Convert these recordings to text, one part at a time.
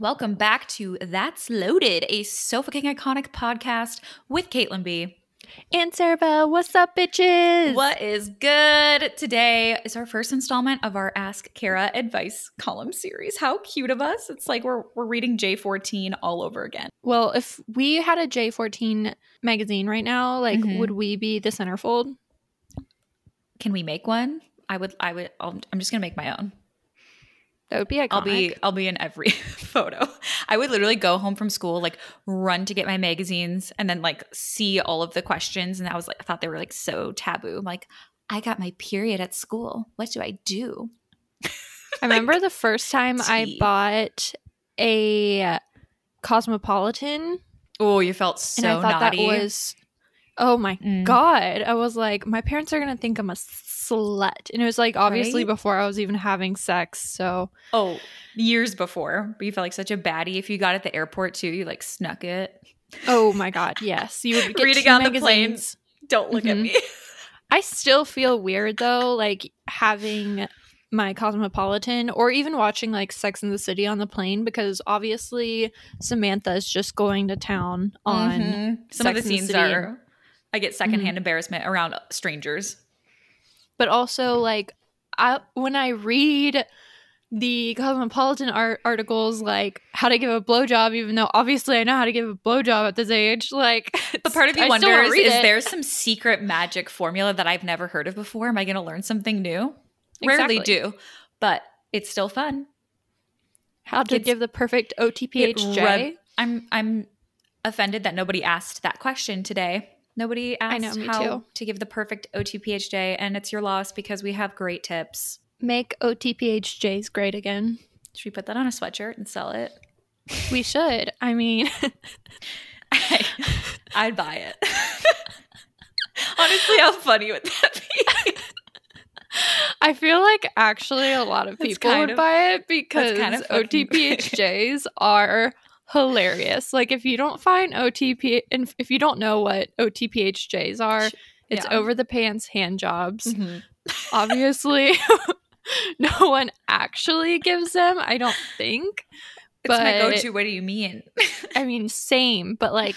Welcome back to That's Loaded, a so fucking iconic podcast with Caitlin B. And Sarah, what's up, bitches? What is good? Today is our first installment of our Ask Kara advice column series. How cute of us. It's like we're, we're reading J14 all over again. Well, if we had a J14 magazine right now, like, Mhm. would we be the centerfold? Can we make one? I would, I would, I'll, I'm just gonna make my own. That would be iconic. I'll be I'll be in every photo. I would literally go home from school, like run to get my magazines and then like see all of the questions. And I was like, I thought they were like so taboo. I'm like, I got my period at school. What do I do? I remember the first time I bought a Cosmopolitan, Oh, you felt so and I thought naughty. that was, oh my Mm. god! I was like, my parents are gonna think I'm a slut, and it was like obviously Right? before I was even having sex. So oh, years before. But you felt like such a baddie. If you got at the airport too, you like snuck it. Oh my god, yes. You would get Reading on the planes. Don't look at Mhm. me. I still feel weird though, like having my Cosmopolitan or even watching like Sex in the City on the plane because obviously Samantha is just going to town on Mhm. some Sex of the and the scenes are I get secondhand mm-hmm. embarrassment around strangers. but also like I when I read the Cosmopolitan art articles like how to give a blowjob, even though obviously I know how to give a blowjob at this age, like But part of me I wonders is it. there some secret magic formula that I've never heard of before? Am I going to learn something new? Rarely do, but it's still fun. how to It's- give the perfect OTPHJ. rub- I'm I'm offended that nobody asked that question today. Nobody asked I know, how too. to give the perfect OTPHJ, and it's your loss because we have great tips. Make OTPHJs great again. Should we put that on a sweatshirt and sell it? We should. I mean, I'd buy it. Honestly, how funny would that be? I feel like actually a lot of people would of- buy it because kind of. OTPHJs are hilarious. Like if you don't find OTP and if you don't know what OTPHJs are, it's Yeah. over the pants hand jobs. Mhm. Obviously, no one actually gives them. I don't think. It's my go-to. What do you mean? I mean, same, but like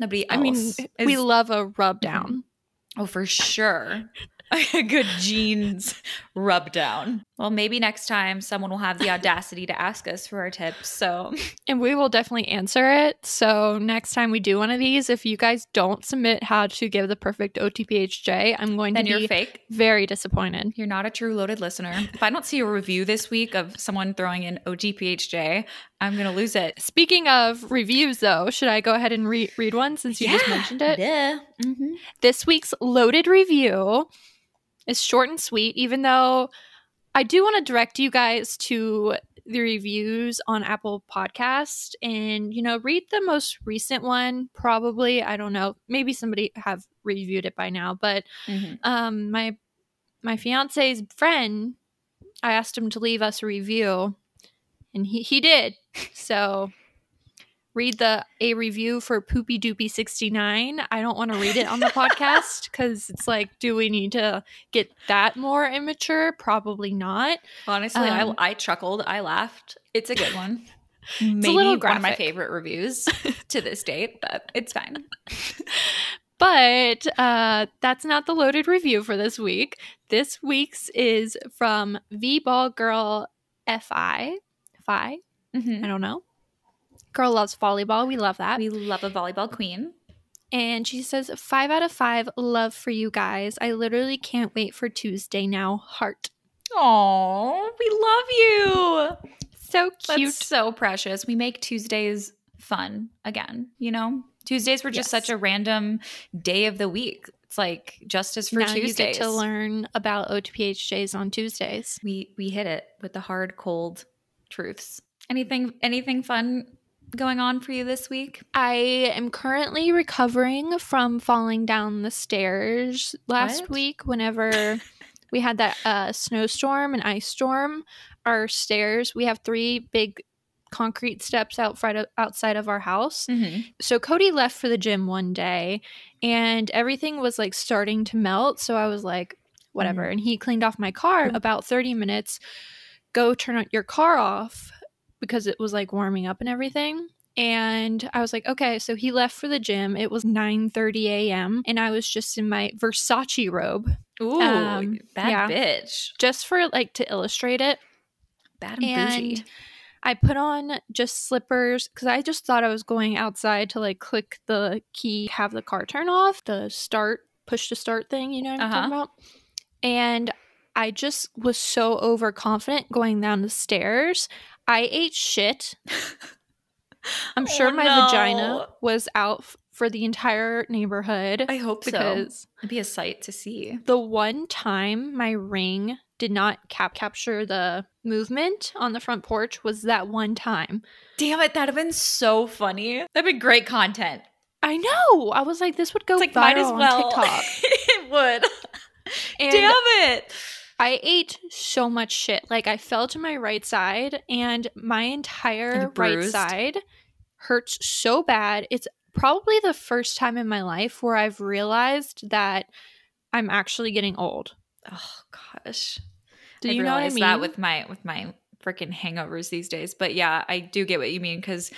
Nobody I mean, we love a rub down. oh, for sure. A good jeans rub down. Well, maybe next time someone will have the audacity to ask us for our tips. So And we will definitely answer it. So next time we do one of these, if you guys don't submit how to give the perfect OTPHJ, I'm going then to you're be fake. very disappointed. You're not a true loaded listener. If I don't see a review this week of someone throwing in OTPHJ, I'm gonna lose it. Speaking of reviews, though, should I go ahead and re- read one since you just mentioned it? Duh. Mhm. This week's loaded review is short and sweet, even though I do want to direct you guys to the reviews on Apple Podcast and you know read the most recent one probably. I don't know. Maybe somebody have reviewed it by now but Mhm. um my my fiance's friend i asked him to leave us a review and he he did. So read the a review for poopy doopy 69 i don't want to read it on the podcast because it's like do we need to get that more immature probably not Honestly, Um, I, I chuckled. I laughed. It's a good one. Maybe little one of my favorite reviews to this date, but it's fine. but uh, that's not the loaded review for this week. This week's is from V Ball Girl Fi. Fi? Mhm. I don't know. Girl loves volleyball. We love that. We love a volleyball queen. And she says, five out of five, love for you guys. I literally can't wait for Tuesday now. Heart. Oh, we love you. So cute. That's so precious. We make Tuesdays fun again, you know? Tuesdays were just Yes. such a random day of the week. It's like justice for now Tuesdays. you get to learn about OTPHJs on Tuesdays. We we hit it with the hard cold truths. Anything anything fun going on for you this week? I am currently recovering from falling down the stairs last What? week whenever we had that uh, snowstorm and ice storm. Our stairs, we have three big concrete steps out front of, outside of our house. Mm-hmm. So Cody left for the gym one day and everything was like starting to melt. So I was like, whatever. And he cleaned off my car about 30 minutes. Go turn your car off. Because it was like warming up and everything. And I was like, okay, so he left for the gym. It was 9 30 a.m. And I was just in my Versace robe. Ooh, Um, bad yeah. bitch. Just for like to illustrate it. Bad and, bougie. and I put on just slippers because I just thought I was going outside to like click the key, have the car turn off, the start, push to start thing, you know what I'm talking about? And I just was so overconfident going down the stairs. I ate shit. I'm sure Oh, my no. vagina was out f- for the entire neighborhood I hope so. because It'd be a sight to see. the one time my ring did not cap- capture the movement on the front porch was that one time. Damn it, that'd have been so funny. That'd been great content. I know. I was like, this would go It's like viral might as well. on TikTok. it would. And Damn it. I ate so much shit. Like I fell to my right side, and my entire And right side hurts so bad. It's probably the first time in my life where I've realized that I'm actually getting old. Oh gosh. Do I you know what I realize mean? that with my with my freaking hangovers these days. But yeah, I do get what you mean because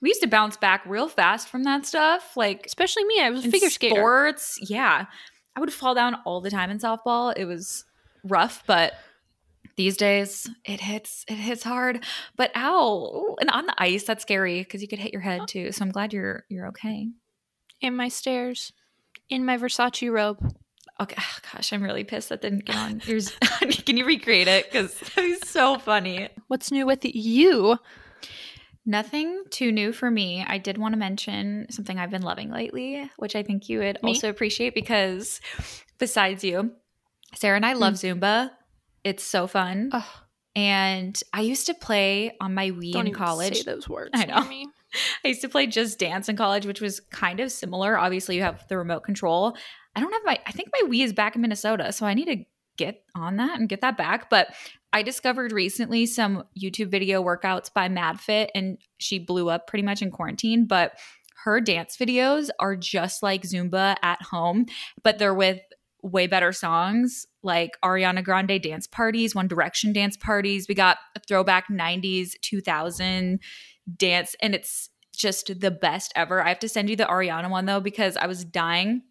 we used to bounce back real fast from that stuff. Like Especially me. I was a figure skater. sports, yeah. I would fall down all the time in softball. It was rough, but these days it hits it hits hard. But ow, and on the ice, that's scary because you could hit your head too. So I'm glad you're you're okay. in my stairs, in my Versace robe. Okay, oh, gosh, I'm really pissed that didn't get on yours. Can you recreate it? Because that'd be so funny. What's new with you? Nothing too new for me. I did want to mention something I've been loving lately, which I think you would Me? also appreciate because besides you, Sarah and I love mm. Zumba. It's so fun. Ugh, And I used to play on my Wii don't in college. say those words. I know. I used to play Just Dance in college, which was kind of similar. Obviously, you have the remote control. I don't have my, I think my Wii is back in Minnesota. So I need to get on that and get that back. But I discovered recently some YouTube video workouts by MadFit, and she blew up pretty much in quarantine. But her dance videos are just like Zumba at home, but they're with way better songs like Ariana Grande dance parties, One Direction dance parties. We got a throwback 90s, 2000 dance, and it's just the best ever. I have to send you the Ariana one though, because I was dying.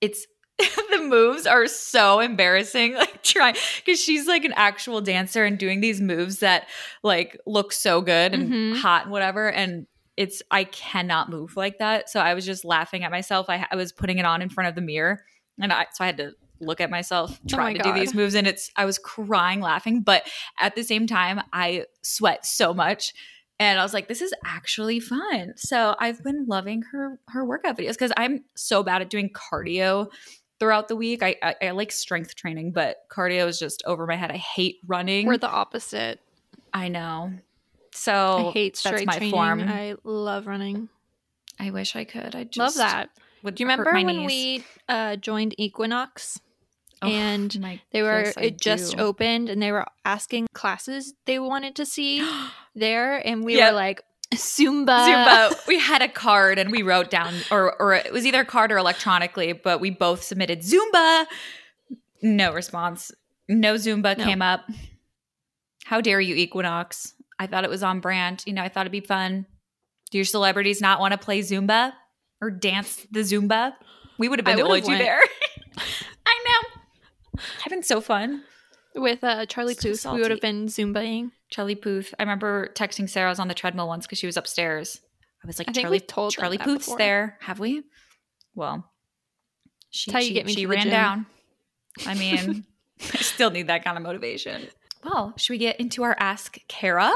It's the moves are so embarrassing. Like trying because she's like an actual dancer and doing these moves that like look so good and Mhm. hot and whatever. And it's I cannot move like that. So I was just laughing at myself. I, I was putting it on in front of the mirror, and I so I had to look at myself Oh try my to do these moves and it's I was crying laughing but at the same time I sweat so much and I was like this is actually fun. So I've been loving her her workout videos cuz I'm so bad at doing cardio throughout the week. I, I I like strength training but cardio is just over my head. I hate running. We're the opposite. I know. So I hate Oh, that's my training. form. I love running. I wish I could. I just love that. Would Do you remember when we uh, joined Equinox? Oh, and my They were yes, it just opened and they were asking classes they wanted to see there, and we Yep. were like Zumba. Zumba. we had a card and we wrote down, or or it was either a card or electronically, but we both submitted Zumba. No response. No Zumba No. came up. How dare you, Equinox? I thought it was on brand. You know, I thought it'd be fun. Do your celebrities not want to play Zumba or dance the Zumba? We would have been I the only two went. there. I know. Having so fun. with uh, Charlie So Puth. We would have been Zumbaing. Charlie Puth. I remember texting Sarah I was on the treadmill once because she was upstairs. I was like, I Charlie, told Charlie Puth's before. there. Have we? Well, she, That's how you she, get me she ran down. I mean, I still need that kind of motivation. Well, should we get into our Ask Kara?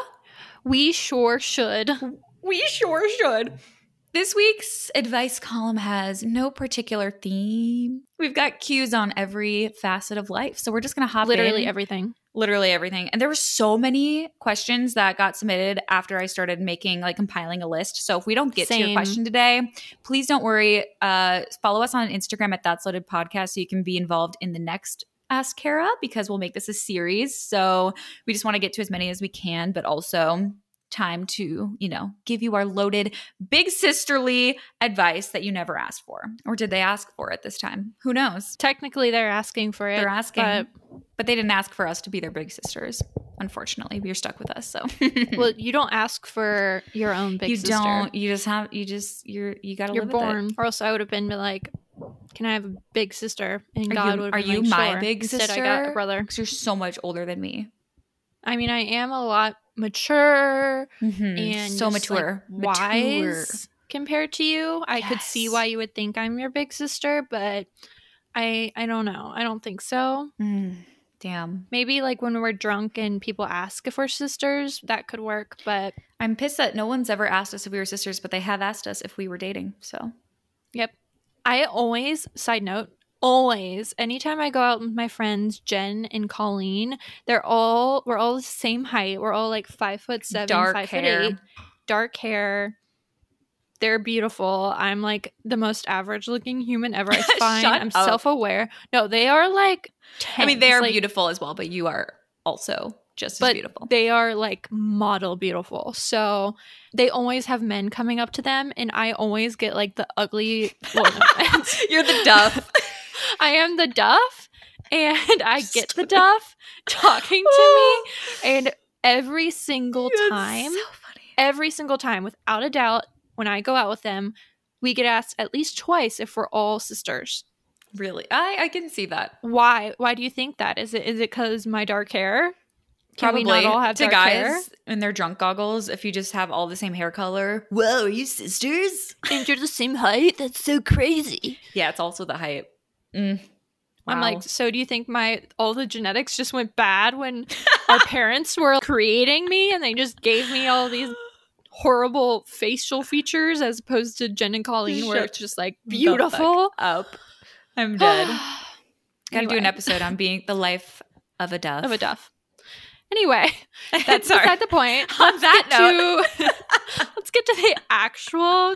We sure should. We sure should. This week's advice column has no particular theme. We've got cues on every facet of life. So we're just going to hop Literally in. everything. literally everything. And there were so many questions that got submitted after I started making like compiling a list. So if we don't get to your question today, please don't worry. Uh, follow us on Instagram at That's Loaded Podcast so you can be involved in the next Ask Kara because we'll make this a series. So we just want to get to as many as we can, but also time to, you know, give you our loaded big sisterly advice that you never asked for. Or did they ask for it this time? Who knows? Technically, they're asking for it. They're asking, but but they didn't ask for us to be their big sisters. unfortunately, you're stuck with us. So well, you don't ask for your own big you sister. You don't. You just have. You just. You're. You gotta. You're live with it. born, or else I would have been like, "Can I have a big sister?" And Are God would. are you like, my "Sure." big Instead, I got a brother. because you're so much older than me. I mean, I am a lot mature And and so just, like, mature, wise compared to you. I could see why you would think I'm your big sister, but I I don't know. I don't think so. Mm, damn, Maybe like when we're drunk and people ask if we're sisters, that could work. But I'm pissed that no one's ever asked us if we were sisters, but they have asked us if we were dating. So yep, I always. Side note. Always, anytime I go out with my friends Jen and Colleen, they're all we're all the same height. We're all like five foot seven, Dark five hair. foot eight, dark hair. They're beautiful. I'm like the most average looking human ever. It's fine. I'm up. self aware. No, they are like. I mean, they are like, beautiful as well, but you are also just as but beautiful. they are like model beautiful. So they always have men coming up to them, and I always get like the ugly. Well, no you're the duff. I am the duff, and I get the duff talking to me, and every single That's time, so funny. every single time, without a doubt, when I go out with them, we get asked at least twice if we're all sisters. Really, I I can see that. Why? Why do you think that? Is it is it because my dark hair? Can Probably we not all have to guys hair? in their drunk goggles. If you just have all the same hair color, whoa, are you sisters? And you're the same height? That's so crazy. Yeah, it's also the height. Mm. I'm like, so do you think my all the genetics just went bad when our parents were creating me and they just gave me all these horrible facial features as opposed to Jen and Colleen where Shut it's just like beautiful. up. I'm dead. Gotta do an episode on being the life of a duff. of a duff. Anyway, That's beside the point. On that Get to- let's get to the actual,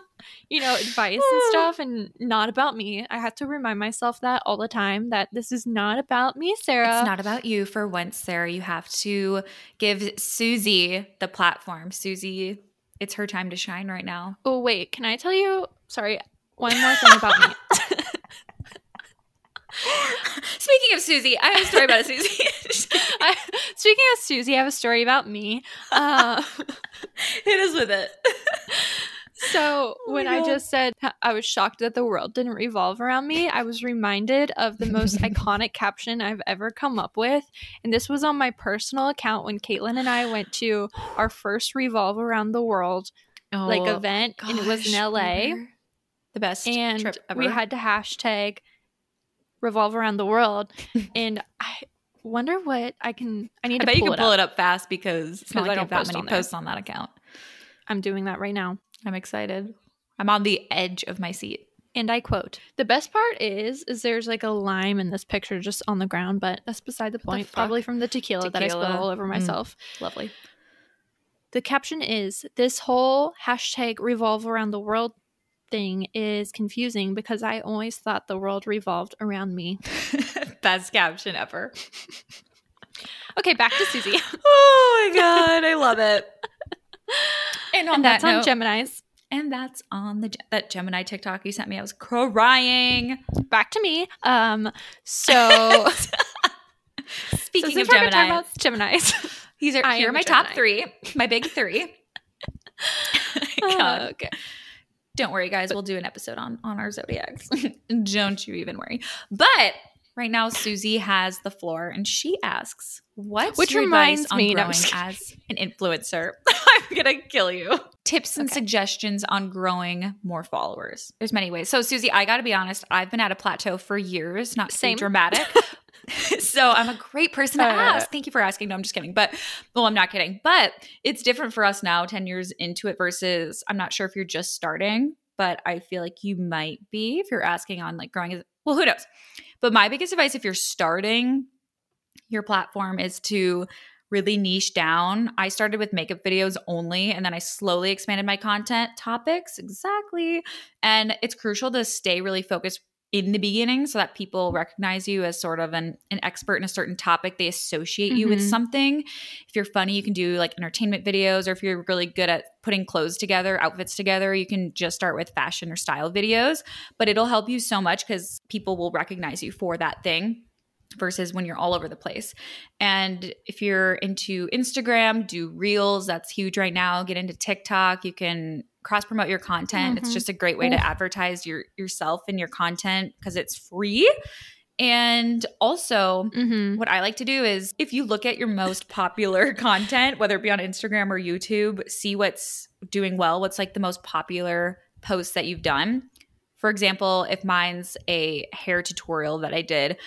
you know, advice and stuff and not about me. I have to remind myself that all the time that this is not about me, Sarah. It's not about you for once, Sarah. You have to give Susie the platform. Susie, it's her time to shine right now. Oh wait, can I tell you? Sorry, one more thing about me. Speaking of Susie, I have a story about Susie. I, speaking of Susie, I have a story about me. Uh, Hit us with it. So Oh when I God. just said I was shocked that the world didn't revolve around me, I was reminded of the most iconic caption I've ever come up with, and this was on my personal account when Caitlin and I went to our first revolve around the world like oh, event, and it was in Oh, LA. The best and trip ever. we had to hashtag revolve around the world and i wonder what i can i need I to bet you can it pull up. it up fast because it's not like I don't have that many posts on that account. i'm doing that right now I'm excited. I'm on the edge of my seat. and i quote the best part is is there's like a lime in this picture just on the ground but that's beside the point fuck? probably from the tequila, that i spilled all over Mm. myself Lovely. the caption is this whole hashtag revolve around the world thing is confusing because i always thought the world revolved around me Best caption ever. okay back to susie Oh my god, I love it. And on and that that's on gemini's and that's on the that Gemini TikTok you sent me. I was crying. back to me. Um, so Speaking so of since we're gonna talk Gemini, Gemini's. these are I here are my top three, my big three. God. okay. Don't worry, guys. We'll do an episode on on our zodiacs. Don't you even worry. But right now, Susie has the floor, and she asks, "What's Which your reminds advice on me- growing just as an influencer?" I'm gonna kill you. Tips and Okay. suggestions on growing more followers. There's many ways. So, Susie, I got to be honest. I've been at a plateau for years. Not to Same. dramatic. so I'm a great person to Uh, ask. Thank you for asking. No, I'm just kidding. But well, I'm not kidding. But it's different for us now, 10 years into it versus I'm not sure if you're just starting, but I feel like you might be if you're asking on like growing as well, who knows? But my biggest advice if you're starting your platform is to really niche down. I started with makeup videos only and then I slowly expanded my content topics. Exactly. And it's crucial to stay really focused in the beginning so that people recognize you as sort of an, an expert in a certain topic. They associate you with Mhm. something. If you're funny, you can do like entertainment videos, or if you're really good at putting clothes together, outfits together, you can just start with fashion or style videos. But it'll help you so much because people will recognize you for that thing. Versus when you're all over the place. And if you're into Instagram, do reels. That's huge right now. Get into TikTok. You can cross promote your content. It's Mhm. just a great way to advertise your yourself and your content because it's free. And also, Mm-hmm. what I like to do is if you look at your most popular content, whether it be on Instagram or YouTube, see what's doing well, what's like the most popular posts that you've done. For example, if mine's a hair tutorial that I did,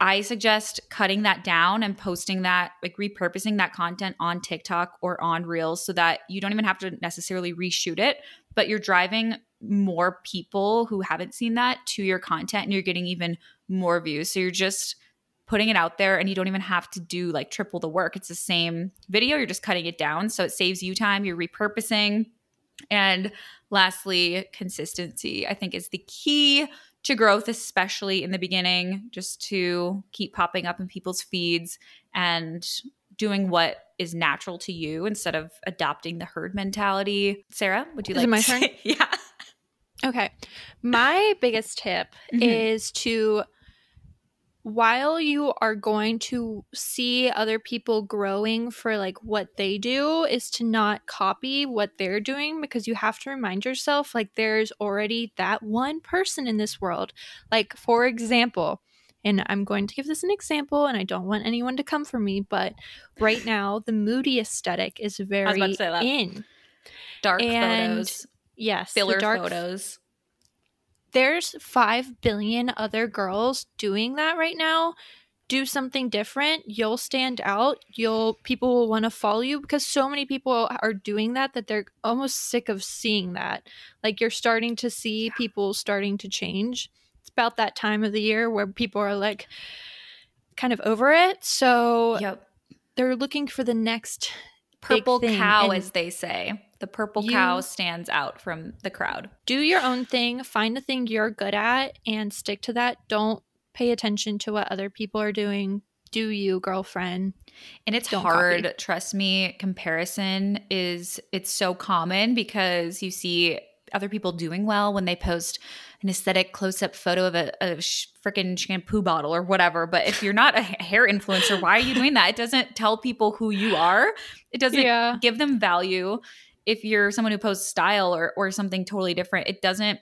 I suggest cutting that down and posting that, like repurposing that content on TikTok or on Reels so that you don't even have to necessarily reshoot it, but you're driving more people who haven't seen that to your content and you're getting even more views. So you're just putting it out there and you don't even have to do like triple the work. It's the same video, you're just cutting it down. So it saves you time, you're repurposing. And lastly, consistency, I think, is the key to growth, especially in the beginning, just to keep popping up in people's feeds and doing what is natural to you instead of adopting the herd mentality. Sarah, would you Is like my to turn? Yeah. Okay. My biggest tip Mhm. is to, while you are going to see other people growing for like what they do, is to not copy what they're doing because you have to remind yourself like there's already that one person in this world. Like, for example, and I'm going to give this an example, and I don't want anyone to come for me, but right now the moody aesthetic is very about to say that. in. Dark And photos, Yes, the filler dark photos. There's 5 billion other girls doing that right now. Do something different. You'll stand out. You'll people will want to follow you because so many people are doing that that they're almost sick of seeing that. Like you're starting to see people starting to change. It's about that time of the year where people are like kind of over it. So Yep. they're looking for the next Purple cow, and- as they say. The purple You- cow stands out from the crowd. do your own thing, find the thing you're good at and stick to that. Don't pay attention to what other people are doing. Do you, girlfriend? And it's Don't hard, copy. trust me. Comparison is it's so common because you see other people doing well when they post an aesthetic close-up photo of a, a sh- freaking shampoo bottle or whatever. But if you're not a hair influencer, why are you doing that? It doesn't tell people who you are. It doesn't Yeah. give them value. If you're someone who posts style or or something totally different, it doesn't.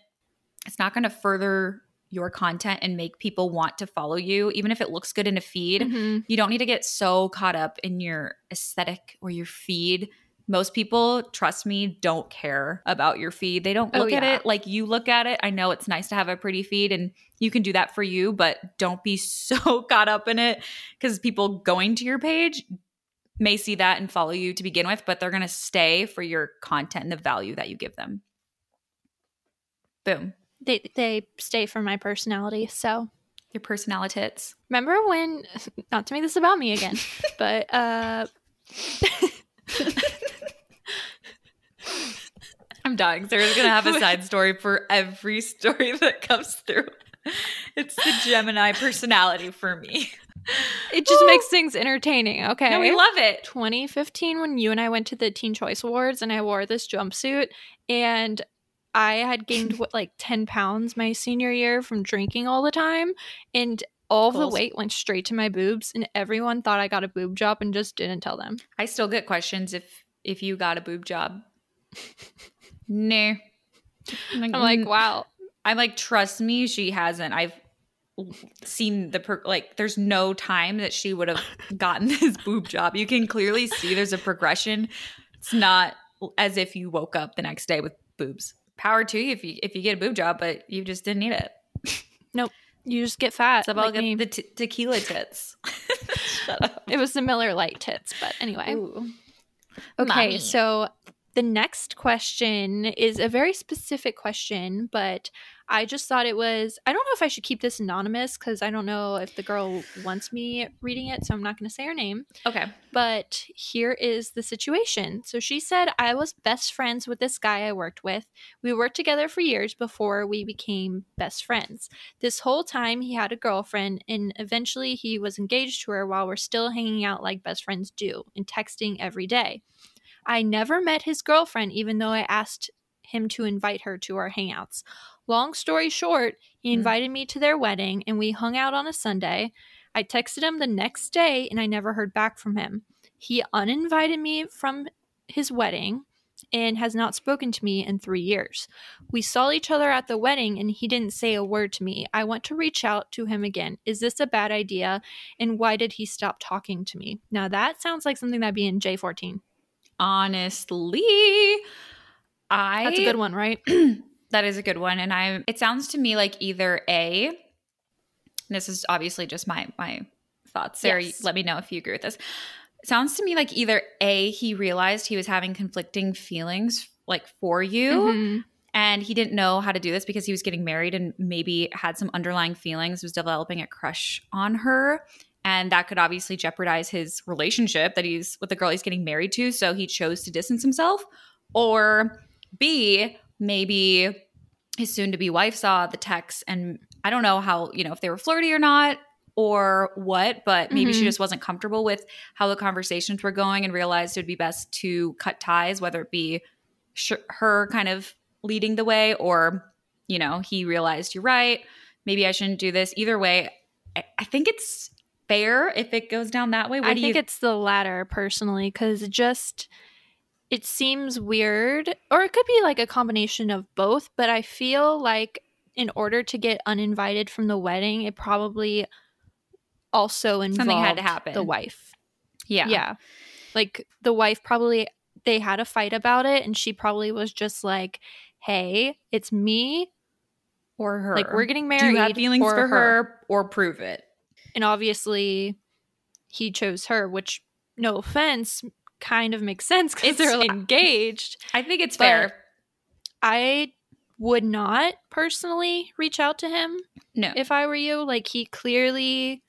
It's not going to further your content and make people want to follow you, even if it looks good in a feed Mhm. you don't need to get so caught up in your aesthetic or your feed. Most people, trust me, don't care about your feed. They don't Oh, look at it like you look at it. I know it's nice to have a pretty feed and you can do that for you, but don't be so caught up in it because people going to your page may see that and follow you to begin with, but they're going to stay for your content and the value that you give them. Boom. They they stay for my personality. So Your personality hits. remember when? Not to make this about me again, but uh, I'm dying. Sarah's gonna have a side story for every story that comes through. It's the Gemini personality for me. It just makes things entertaining. Okay, No, we love it. 2015 when you and I went to the Teen Choice Awards and I wore this jumpsuit and I had gained what, like 10 pounds my senior year from drinking all the time and all the weight went straight to my boobs and everyone thought I got a boob job and just didn't tell them. I still get questions if if you got a boob job. no. I'm like, wow. I'm like, trust me, she hasn't. I've seen the per- like. There's no time that she would have gotten this boob job. You can clearly see there's a progression. It's not as if you woke up the next day with boobs. Power to you if you if you get a boob job, but you just didn't need it. Nope you just get fat. It's about like me. the t- tequila tits. Shut up. it was the Miller Lite tits, but anyway. Ooh. Okay, Mommy. so the next question is a very specific question, but I just thought it was I don't know if I should keep this anonymous because I don't know if the girl wants me reading it, so I'm not going to say her name. Okay. But here is the situation. So she said, I was best friends with this guy I worked with. We worked together for years before we became best friends. This whole time, he had a girlfriend, and eventually he was engaged to her while we're still hanging out like best friends do and texting every day. I never met his girlfriend, even though I asked him to invite her to our hangouts. Long story short, he Hmm. invited me to their wedding and we hung out on a Sunday. I texted him the next day and I never heard back from him. He uninvited me from his wedding and has not spoken to me in three years. We saw each other at the wedding and he didn't say a word to me. I want to reach out to him again. Is this a bad idea? And why did he stop talking to me? Now that sounds like something that'd be in J14. Honestly, I That's a good one, right? that is a good one. And I'm. it sounds to me like either A, this is obviously just my my thoughts. Sarah, Yes. let me know if you agree with this. It sounds to me like either A, he realized he was having conflicting feelings like for you. Mhm. and he didn't know how to do this because he was getting married and maybe had some underlying feelings was developing a crush on her and that could obviously jeopardize his relationship that he's with the girl he's getting married to so he chose to distance himself or b maybe his soon to be wife saw the text and i don't know how you know if they were flirty or not or what but maybe she Mhm. just wasn't comfortable with how the conversations were going and realized it would be best to cut ties whether it be sh- her kind of leading the way or you know he realized you're right. Maybe i shouldn't do this. Either way i, I think it's fair if it goes down that way. What I think you it's the latter personally because just it seems weird, or it could be like a combination of both. But I feel like in order to get uninvited from the wedding, it probably also involved Something had to happen. the wife. yeah Yeah. like the wife probably they had a fight about it, and she probably was just like, "Hey, it's me. or her Like we're getting married. do you have feelings or for her or prove it and obviously he chose her which no offense kind of makes sense because they're engaged i think it's fair. I would not personally reach out to him no. if i were you. Like he clearly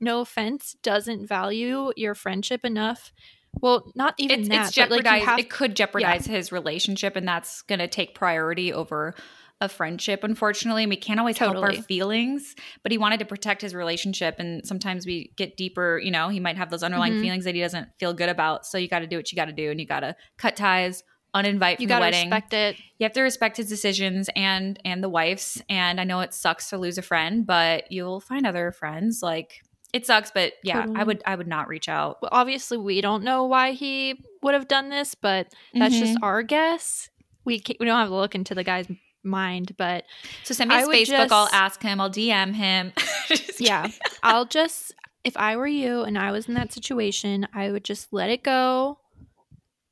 no offense doesn't value your friendship enough. Well not even it's, that it's like, have- it could jeopardize his relationship and that's going to take priority over a friendship unfortunately and we can't always help our feelings but he wanted to protect his relationship and sometimes we get deeper you know he might have those underlying Mhm. feelings that he doesn't feel good about so you got to do what you got to do and you got to cut ties uninvite from you gotta wedding. respect it. You have to respect his decisions and and the wife's and i know it sucks to lose a friend but you'll find other friends like it sucks but yeah i would i would not reach out. Well, obviously we don't know why he would have done this but that's just Mm-hmm. our guess. We we don't have to look into the guy's mind but so send me his facebook i'll ask him i'll dm him yeah kidding. i'll just if i were you and i was in that situation i would just let it go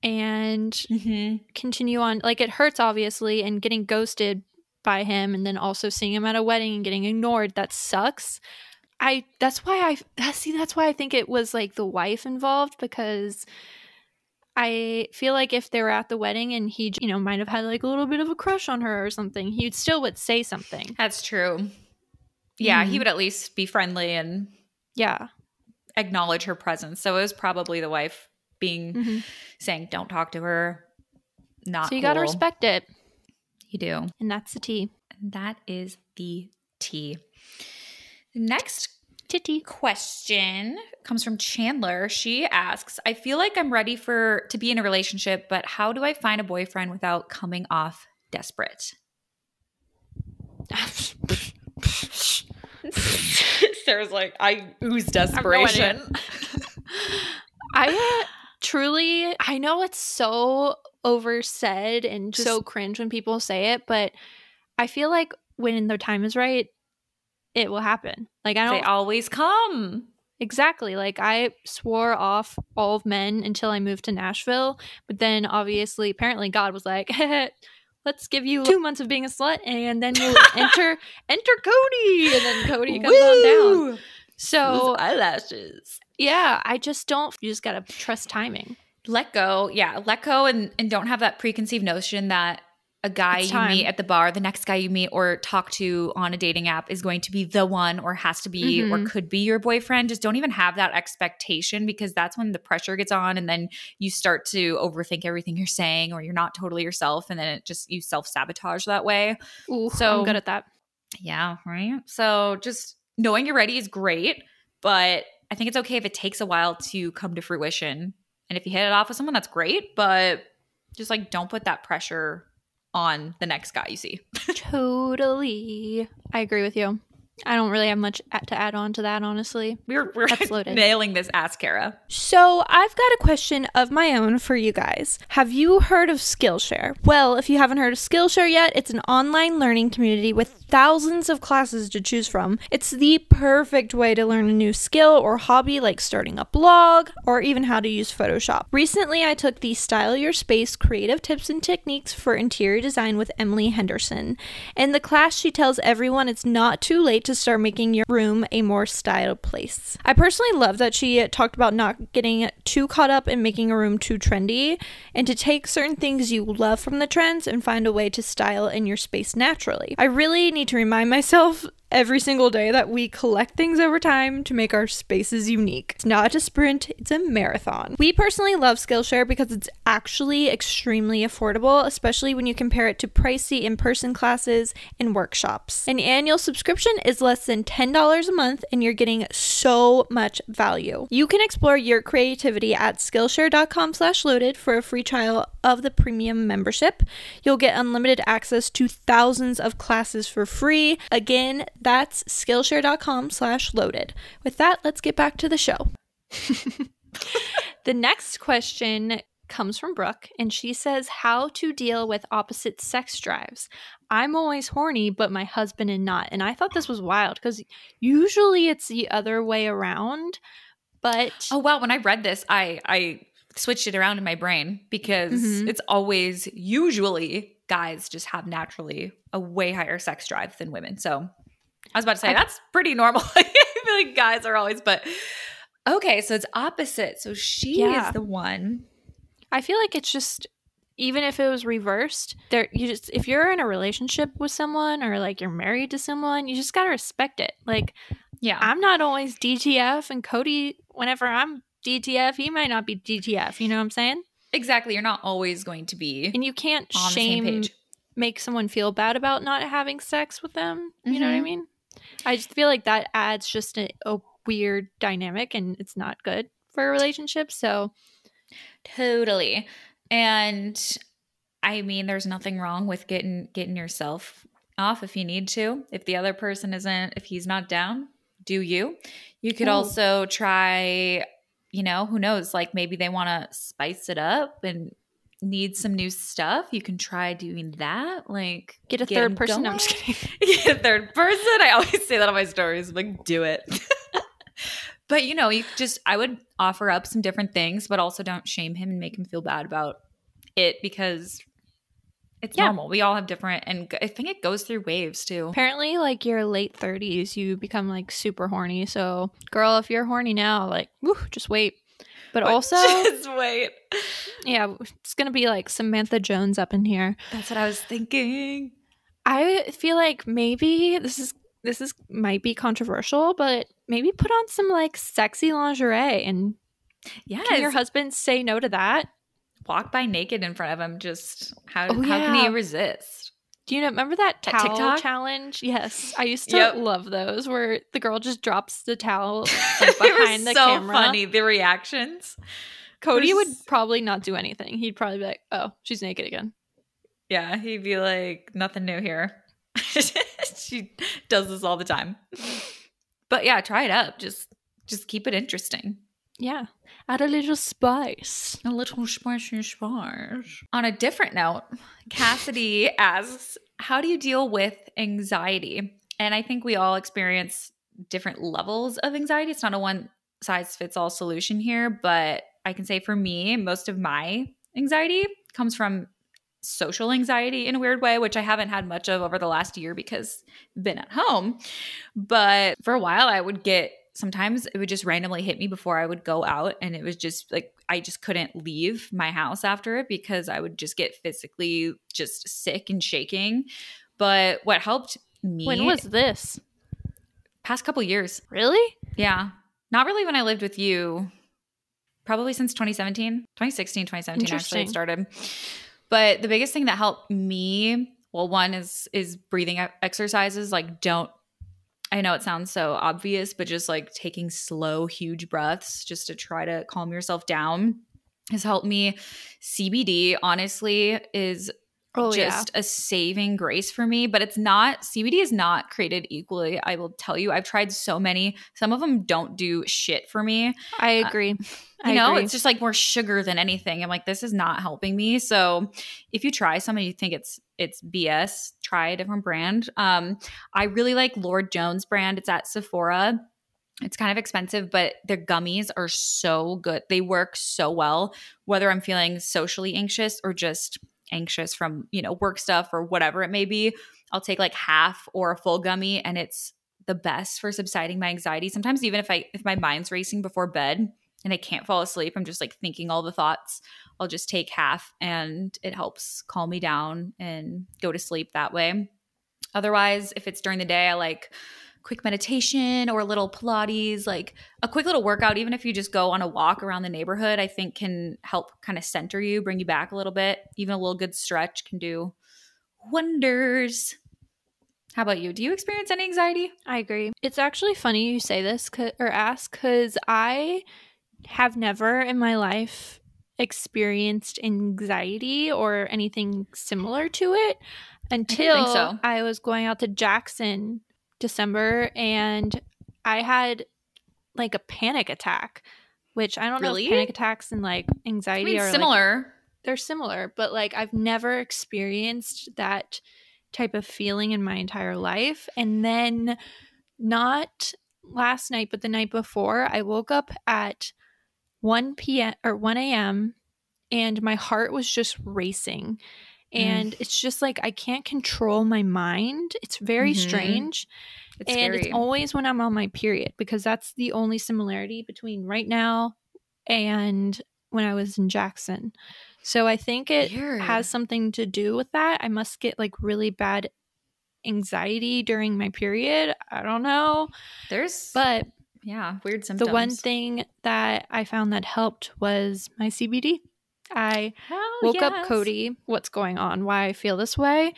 and Mhm. continue on like it hurts obviously and getting ghosted by him and then also seeing him at a wedding and getting ignored that sucks i that's why i that, see that's why i think it was like the wife involved because i feel like if they were at the wedding and he you know might have had like a little bit of a crush on her or something he still would say something. That's true. Yeah he Mhm. would at least be friendly and yeah. acknowledge her presence. So it was probably the wife being Mhm. saying don't talk to her. Not so you got to respect it. You do. And that's the tea. And that is the T. The next titty question comes from Chandler. She asks, I feel like I'm ready for to be in a relationship, but how do I find a boyfriend without coming off desperate? Sarah's like, I ooze desperation. I uh, truly, I know it's so oversaid and Just- so cringe when people say it, but I feel like when the time is right, it will happen. Like I don't always come. exactly like I swore off all of men until I moved to Nashville, but then obviously, apparently, God was like. Let's give you two months of being a slut, and then you'll enter enter Cody, and then Cody comes on down. So Those eyelashes. yeah, I just don't. You just gotta trust timing. let go yeah let go and, and don't have that preconceived notion that a guy you meet at the bar the next guy you meet or talk to on a dating app is going to be the one or has to be or Mhm. could be your boyfriend just don't even have that expectation because that's when the pressure gets on and then you start to overthink everything you're saying or you're not totally yourself and then it just you self-sabotage that way Ooh, So- I'm good at that. yeah, right. So just knowing you're ready is great, but I think it's okay if it takes a while to come to fruition. And if you hit it off with someone, that's great, but just like don't put that pressure on the next guy you see. Totally. I agree with you. I don't really have much to add on to that, honestly. We're we're nailing this ask Kara. So, I've got a question of my own for you guys. Have you heard of Skillshare? Well, if you haven't heard of Skillshare yet, it's an online learning community with thousands of classes to choose from. It's the perfect way to learn a new skill or hobby like starting a blog or even how to use Photoshop. Recently, I took the Style Your Space Creative Tips and Techniques for Interior Design with Emily Henderson. In the class, she tells everyone it's not too late to start making your room a more styled place. I personally love that she talked about not getting too caught up in making a room too trendy and to take certain things you love from the trends and find a way to style in your space naturally. I really need to remind myself every single day that we collect things over time to make our spaces unique. It's not a sprint, it's a marathon. We personally love Skillshare because it's actually extremely affordable, especially when you compare it to pricey in person classes and workshops. An annual subscription is less than $10 a month, and you're getting so much value. You can explore your creativity at Skillshare.com slash loaded for a free trial of the premium membership. You'll get unlimited access to thousands of classes for free. Again, that's Skillshare.com slash loaded. With that, let's get back to the show. The next question comes from Brooke, and she says, How to deal with opposite sex drives. I'm always horny, but my husband is not. And I thought this was wild because usually it's the other way around. But Oh wow, when I read this, I I switched it around in my brain because Mhm. it's always usually guys just have naturally a way higher sex drive than women. So I was about to say I- that's pretty normal. I feel like guys are always, but okay, so it's opposite. So she Yeah. is the one. I feel like it's just even if it was reversed, there you just if you're in a relationship with someone or like you're married to someone, you just gotta respect it. Like Yeah. I'm not always DTF, and Cody, whenever I'm DTF, he might not be DTF. You know what I'm saying? exactly. You're not always going to be And you can't on the same shame make someone feel bad about not having sex with them. You know what I Mhm. mean? I just feel like that adds just a, a weird dynamic, and it's not good for a relationship. So Totally. And I mean there's nothing wrong with getting getting yourself off if you need to. If the other person isn't if he's not down, do you. You could also try, you know, who knows, like maybe they want to spice it up and need some new stuff. You can try doing that. Like get a get third person. No, I'm just kidding. Get a third person. I always say that on my stories. I'm like, do it. but you know, you just I would offer up some different things, but also don't shame him and make him feel bad about it because it's Yeah. normal. We all have different, and I think it goes through waves too. Apparently, like your late 30s, you become like super horny. So, girl, if you're horny now, like, just wait. But also, just wait. yeah, it's gonna be like Samantha Jones up in here. That's what I was thinking. I feel like maybe this is this is might be controversial, but maybe put on some like sexy lingerie and yeah, can your husband say no to that? walk by naked in front of him. Just how Oh, how can he resist? Do you know remember that towel TikTok? challenge? Yes. I used to Yep. love those where the girl just drops the towel like was behind the so camera. funny. The reactions. Cody would probably not do anything. He'd probably be like, "Oh, she's naked again." Yeah, he'd be like, nothing new here. she does this all the time. But yeah, try it up. Just just keep it interesting. Yeah. Add a little spice. A little spice and spice. On a different note, Cassidy asks, How do you deal with anxiety? And I think we all experience different levels of anxiety. It's not a one size fits all solution here, but I can say for me, most of my anxiety comes from social anxiety in a weird way, which I haven't had much of over the last year because I've been at home. But for a while, I would get sometimes it would just randomly hit me before I would go out. And it was just like, I just couldn't leave my house after it because I would just get physically just sick and shaking. But what helped me When was this? past couple years. Really? Yeah. Not really when I lived with you. Probably since 2017, 2016, 2017 actually it started. But the biggest thing that helped me, well, one is is breathing exercises. Like don't I know it sounds so obvious, but just like taking slow, huge breaths just to try to calm yourself down has helped me. CBD, honestly, is Oh, yeah. just a saving grace for me. But it's not, CBD is not created equally. I will tell you, I've tried so many. Some of them don't do shit for me. I Uh, agree. You I know, agree. it's just like more sugar than anything. I'm like, this is not helping me. So if you try some and you think it's it's BS, try a different brand. Um, I really like Lord Jones brand. It's at Sephora. It's kind of expensive, but their gummies are so good. They work so well, whether I'm feeling socially anxious or just anxious from, you know, work stuff or whatever it may be. I'll take like half or a full gummy and it's the best for subsiding my anxiety. Sometimes even if I if my mind's racing before bed and I can't fall asleep, I'm just like thinking all the thoughts. I'll just take half and it helps calm me down and go to sleep that way. Otherwise, if it's during the day, I like quick meditation or a little Pilates, like a quick little workout, even if you just go on a walk around the neighborhood, I think can help kind of center you, bring you back a little bit. Even a little good stretch can do wonders. How about you? Do you experience any anxiety? I agree. It's actually funny you say this or ask because I have never in my life experienced anxiety or anything similar to it until so. I was going out to Jackson December and I had like a panic attack, which I don't know Really? if panic attacks and like I anxiety mean, are like, similar. they're similar, but like I've never experienced that type of feeling in my entire life. And then not last night, but the night before, I woke up at 1 p.m. or 1 a.m. and my heart was just racing. And it's just like I can't control my mind. It's very Mhm. strange. It's and scary. it's always when I'm on my period because that's the only similarity between right now and when I was in Jackson. So I think it Weird. has something to do with that. I must get like really bad anxiety during my period. I don't know. There's, But yeah, weird symptoms. the one thing that I found that helped was my CBD. I woke up. Cody, what's going on? Why I feel this way?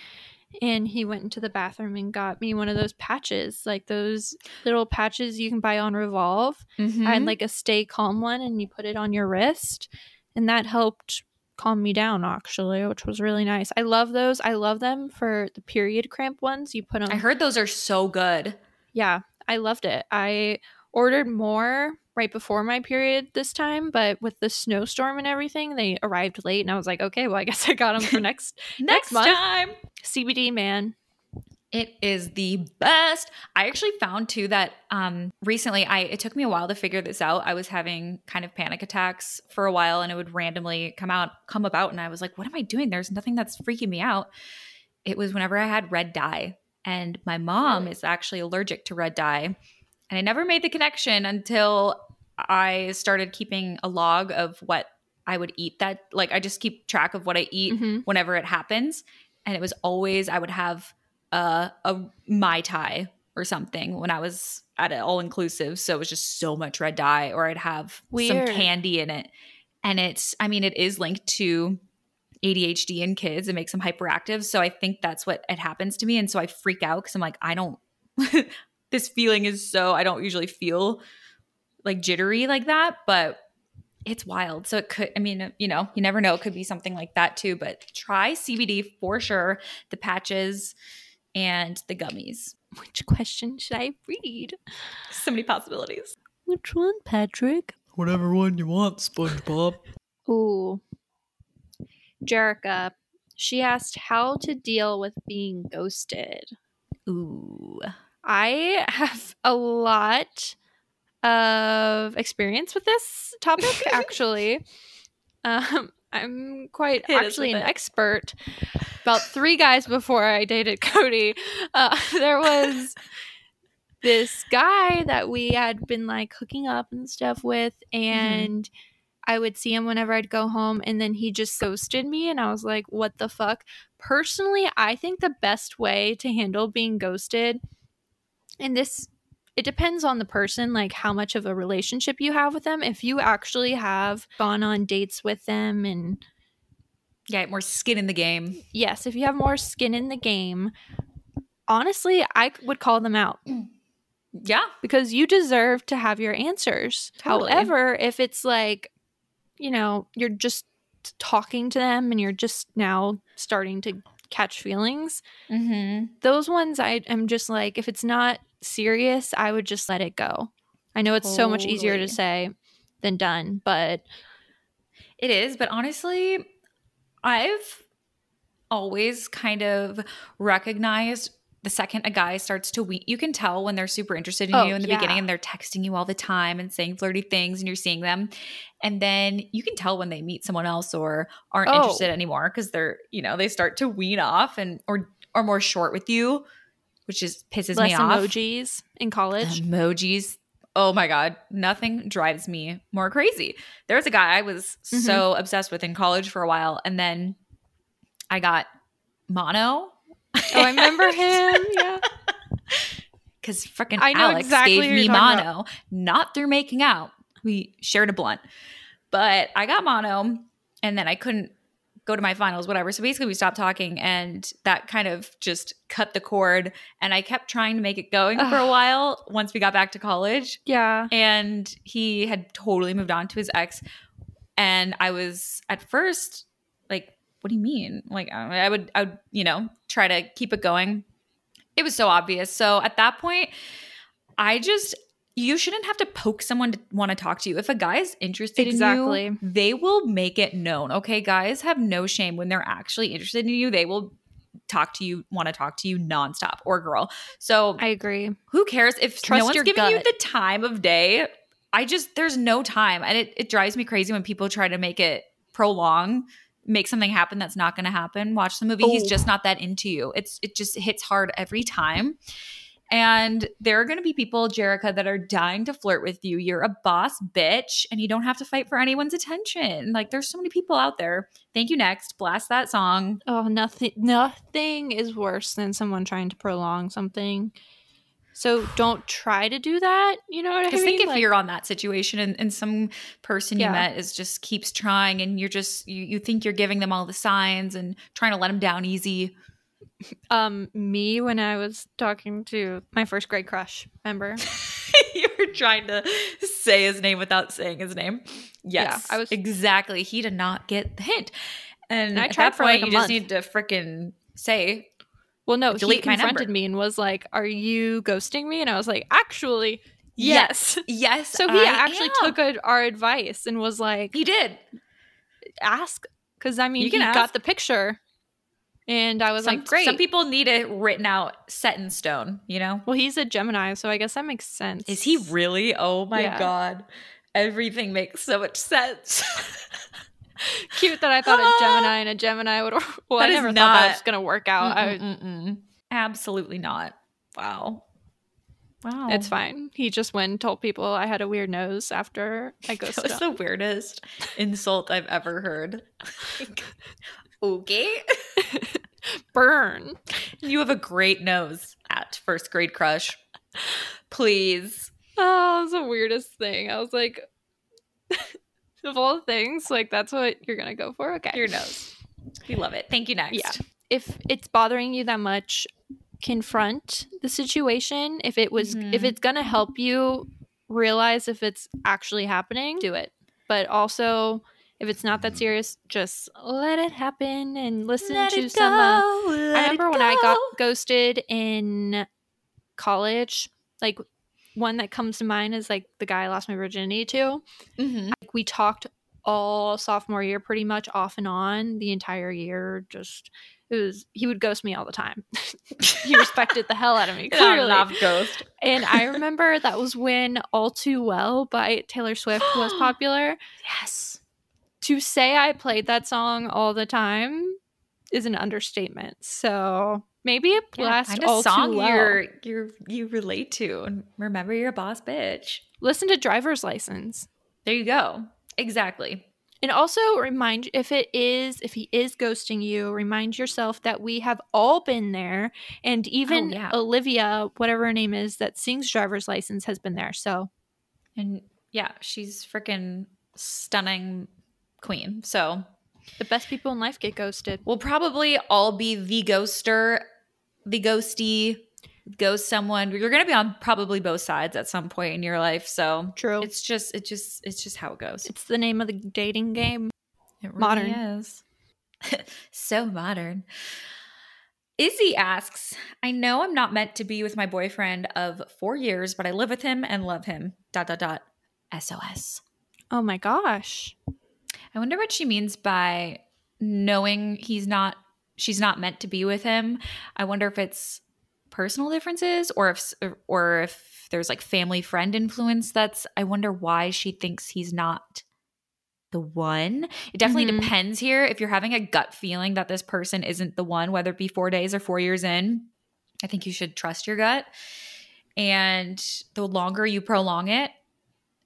And he went into the bathroom and got me one of those patches, like those little patches you can buy on Revolve. Mhm. I had like a stay calm one and you put it on your wrist. And that helped calm me down actually, which was really nice. I love those. I love them for the period cramp ones. You put them I heard those are so good. yeah, I loved it. I ordered more right before my period this time, but with the snowstorm and everything, they arrived late, and I was like, okay, well, I guess I got them for next Next month. time. CBD. Man, It is the best. I actually found too that um recently I it took me a while to figure this out. I was having kind of panic attacks for a while and it would randomly come out come about and I was like, what am I doing? There's nothing that's freaking me out. It was whenever I had red dye and my mom is actually allergic to red dye. And I never made the connection until I started keeping a log of what I would eat that like I just keep track of what I eat Mhm. whenever it happens and it was always I would have uh, a mai tai or something when I was at an all inclusive. So it was just so much red dye, or I'd have Weird. some candy in it. And it's, I mean, it is linked to ADHD in kids. It makes them hyperactive. So I think that's what it happens to me. And so I freak out because I'm like, I don't, this feeling is so, I don't usually feel like jittery like that, but it's wild. So it could, I mean, you know, you never know. It could be something like that too, but try CBD for sure. The patches and the gummies. which question should I read? So many possibilities. Which one, Patrick? Whatever one you want, SpongeBob. Ooh, Jerica. She asked how to deal with being ghosted. Ooh. I have a lot of experience with this topic, actually. um, I'm quite Hit actually an it. expert. About three guys before I dated Cody, uh, there was this guy that we had been like hooking up and stuff with, and I would see him whenever I'd go home, and then he just ghosted me, and I was like, "What the fuck?" Personally, I think the best way to handle being ghosted, and this it depends on the person, like how much of a relationship you have with them. If you actually have gone on dates with them and Yeah, more skin in the game. yes, if you have more skin in the game, honestly, I would call them out Yeah. because you deserve to have your answers. Totally. However, if it's like, you know, you're just talking to them and you're just now starting to catch feelings. Mm-hmm. Those ones I am just like, if it's not serious, I would just let it go. I know it's so much easier to say than done, but It is, but honestly, I've always kind of recognized the second a guy starts to weep, you can tell when they're super interested in Oh, you in the yeah. beginning and they're texting you all the time and saying flirty things and you're seeing them. And then you can tell when they meet someone else or aren't Oh. interested anymore because they're, you know, they start to wean off and or are more short with you, which is pisses less me off. emojis in college. Emojis. Oh my God. Nothing drives me more crazy. There was a guy I was Mm-hmm. so obsessed with in college for a while. And then I got mono. Oh, I remember him. Yeah. Because freaking I Alex exactly gave me mono, not through making out. We shared a blunt. But I got mono and then I couldn't go to my finals, whatever. So basically, we stopped talking and that kind of just cut the cord. And I kept trying to make it going for a while once we got back to college. Yeah. and he had totally moved on to his ex and i was at first like what do you mean like i would i would you know try to keep it going it was so obvious so at that point i just you shouldn't have to poke someone to want to talk to you. If a guy is interested Exactly. in you they will make it known okay? Guys have no shame. When they're actually interested in you they will talk to you want to talk to you nonstop or girl. So I agree. who cares? If Trust no one's giving you the time of day i just there's no time. And it, it drives me crazy when people try to make it prolong make something happen that's not going to happen. Watch the movie he's Oh. just not that into you. It's it just hits hard every time and there are going to be people jerica that are dying to flirt with you you're a boss bitch and you don't have to fight for anyone's attention like there's so many people out there thank you next blast that song Oh, nothing nothing is worse than someone trying to prolong something. So don't try to do that. You know what I mean? Because think if Like- you're on that situation and, and some person you Yeah. met is just keeps trying and you're just you, you think you're giving them all the signs and trying to let them down easy. Um me when I was talking to my first grade crush, remember? you were trying to say his name without saying his name. Yes, I was- exactly. He did not get the hint, and I at tried that for, like, point, a you just need to freaking say Well, no, he confronted me and was like, "Are you ghosting me?" And I was like, "Actually, yes." yes. So he I actually am. took a, our advice and was like, He did. "Ask," because I mean, You he got the picture, and I was Some, like, "Great." Some people need it written out, set in stone. You know. well, he's a Gemini, so I guess that makes sense. Is he really? Oh my Yeah. god. Everything makes so much sense. cute that I thought a Gemini and a Gemini would. Well, That I is never thought that was gonna work out. Absolutely not. Wow. Wow. it's fine. He just went and told people I had a weird nose after I That ghosted was the weirdest insult I've ever heard. Okay. Burn. You have a great nose at first grade crush. Please. Oh, it's the weirdest thing. I was like, of all things, like that's what you're gonna go for. Okay. Your nose. We love it. Thank you next. Yeah. if it's bothering you that much confront the situation if it was if Mhm. it's going to help you realize if it's actually happening do it but also if it's not that serious just let it happen and listen Let to some uh, i remember when i got ghosted in college like one that comes to mind is like the guy i lost my virginity to. Mhm. like we talked all sophomore year pretty much off and on the entire year. Just it was he would ghost me all the time. He respected the hell out of me clearly. love ghost. and i remember that was when all too well by taylor swift was popular. Yes. To say i played that song all the time is an understatement so maybe it Yeah, lasts find all a song too well you're you're you relate to and remember you're a boss bitch. listen to driver's license There you go. Exactly. And also remind if it is if he is ghosting you, remind yourself that we have all been there and even oh, yeah. Olivia, whatever her name is that sings driver's license has been there. So, And yeah, she's freaking stunning queen. So the best people in life get ghosted. we'll probably all be the ghoster, the ghosty, ghost someone. You're gonna be on probably both sides at some point in your life. So True. it's just it just it's just how it goes. It's the name of the dating game. It really modern. is. so modern. Izzy asks, I know I'm not meant to be with my boyfriend of four years, but I live with him and love him. Dot dot dot. SOS. Oh my gosh. I wonder what she means by knowing he's not she's not meant to be with him. I wonder if it's personal differences or if or if there's like family friend influence that's I wonder why she thinks he's not the one. It definitely Mhm. depends here if you're having a gut feeling that this person isn't the one whether it be 4 days or 4 years in. I think you should trust your gut. And the longer you prolong it,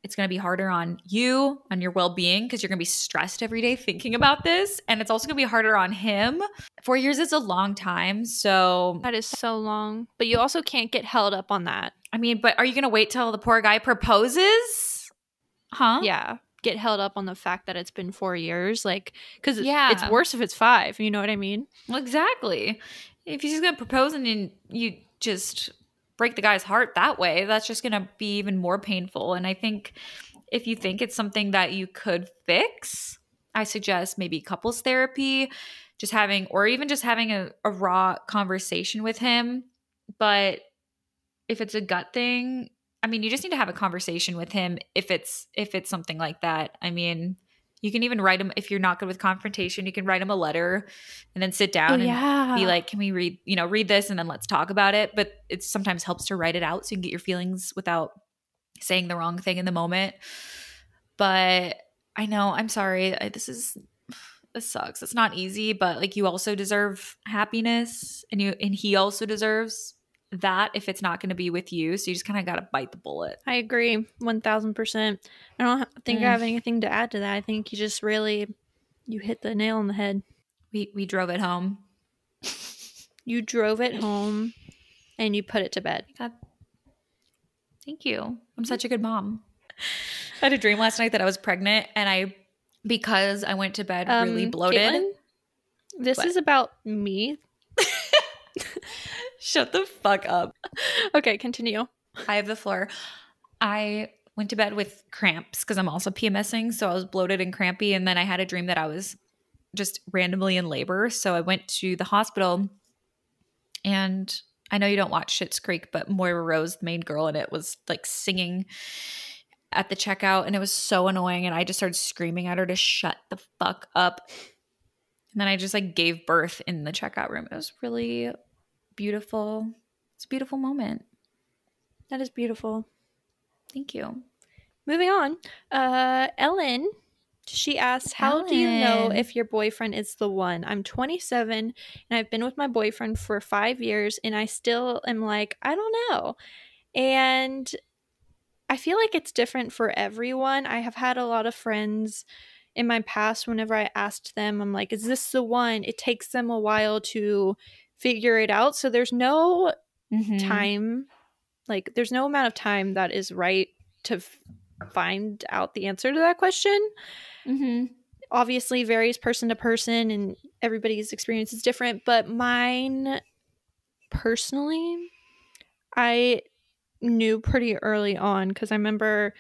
it's going to be harder on you, on your well being, because you're going to be stressed every day thinking about this. And it's also going to be harder on him. Four years is a long time. So, That is so long. But you also can't get held up on that. I mean, but are you going to wait till the poor guy proposes? Huh? Yeah. Get held up on the fact that it's been four years. Like, because Yeah. it's worse if it's five. You know what I mean? Well, exactly. If he's just going to propose and then you just break the guy's heart that way, that's just going to be even more painful. And I think if you think it's something that you could fix, I suggest maybe couples therapy, just having, or even just having a, a raw conversation with him. But if it's a gut thing, I mean, you just need to have a conversation with him if it's if it's something like that. I mean, you can even write them if you're not good with confrontation, you can write them a letter and then sit down and Oh, be like, can we read, you know, read this and then let's talk about it. But it sometimes helps to write it out so you can get your feelings without saying the wrong thing in the moment. But I know, I'm sorry. I, this is this sucks. It's not easy, but like you also deserve happiness and you and he also deserves that if it's not going to be with you. So you just kind of got to bite the bullet. I agree, one thousand percent. I don't think Mm. I have anything to add to that. I think you just really you hit the nail on the head. We we drove it home. You drove it home, and you put it to bed. God. Thank you. I'm such a good mom. I had a dream last night that I was pregnant and I because I went to bed really Um, bloated. Caitlin, this What? is about me. Shut the fuck up. Okay, continue. I have the floor. I went to bed with cramps because I'm also PMSing, so I was bloated and crampy and then I had a dream that I was just randomly in labor. So I went to the hospital and I know you don't watch Schitt's Creek, but Moira Rose, the main girl in it, was like singing at the checkout and it was so annoying and I just started screaming at her to shut the fuck up. And then I just like gave birth in the checkout room. It was really beautiful. It's a beautiful moment. That is beautiful. Thank you. Moving on. Uh, Ellen, she asks, "How do you know if your boyfriend is the one?" I'm 27 and I've been with my boyfriend for five years, and I still am like, I don't know. And I feel like it's different for everyone. I have had a lot of friends in my past. Whenever I asked them, I'm like, "Is this the one?" It takes them a while to figure it out. So there's no Mm-hmm. time like there's no amount of time that is right to f- find out the answer to that question Mm-hmm. obviously varies person to person and everybody's experience is different but mine personally i knew pretty early on because i remember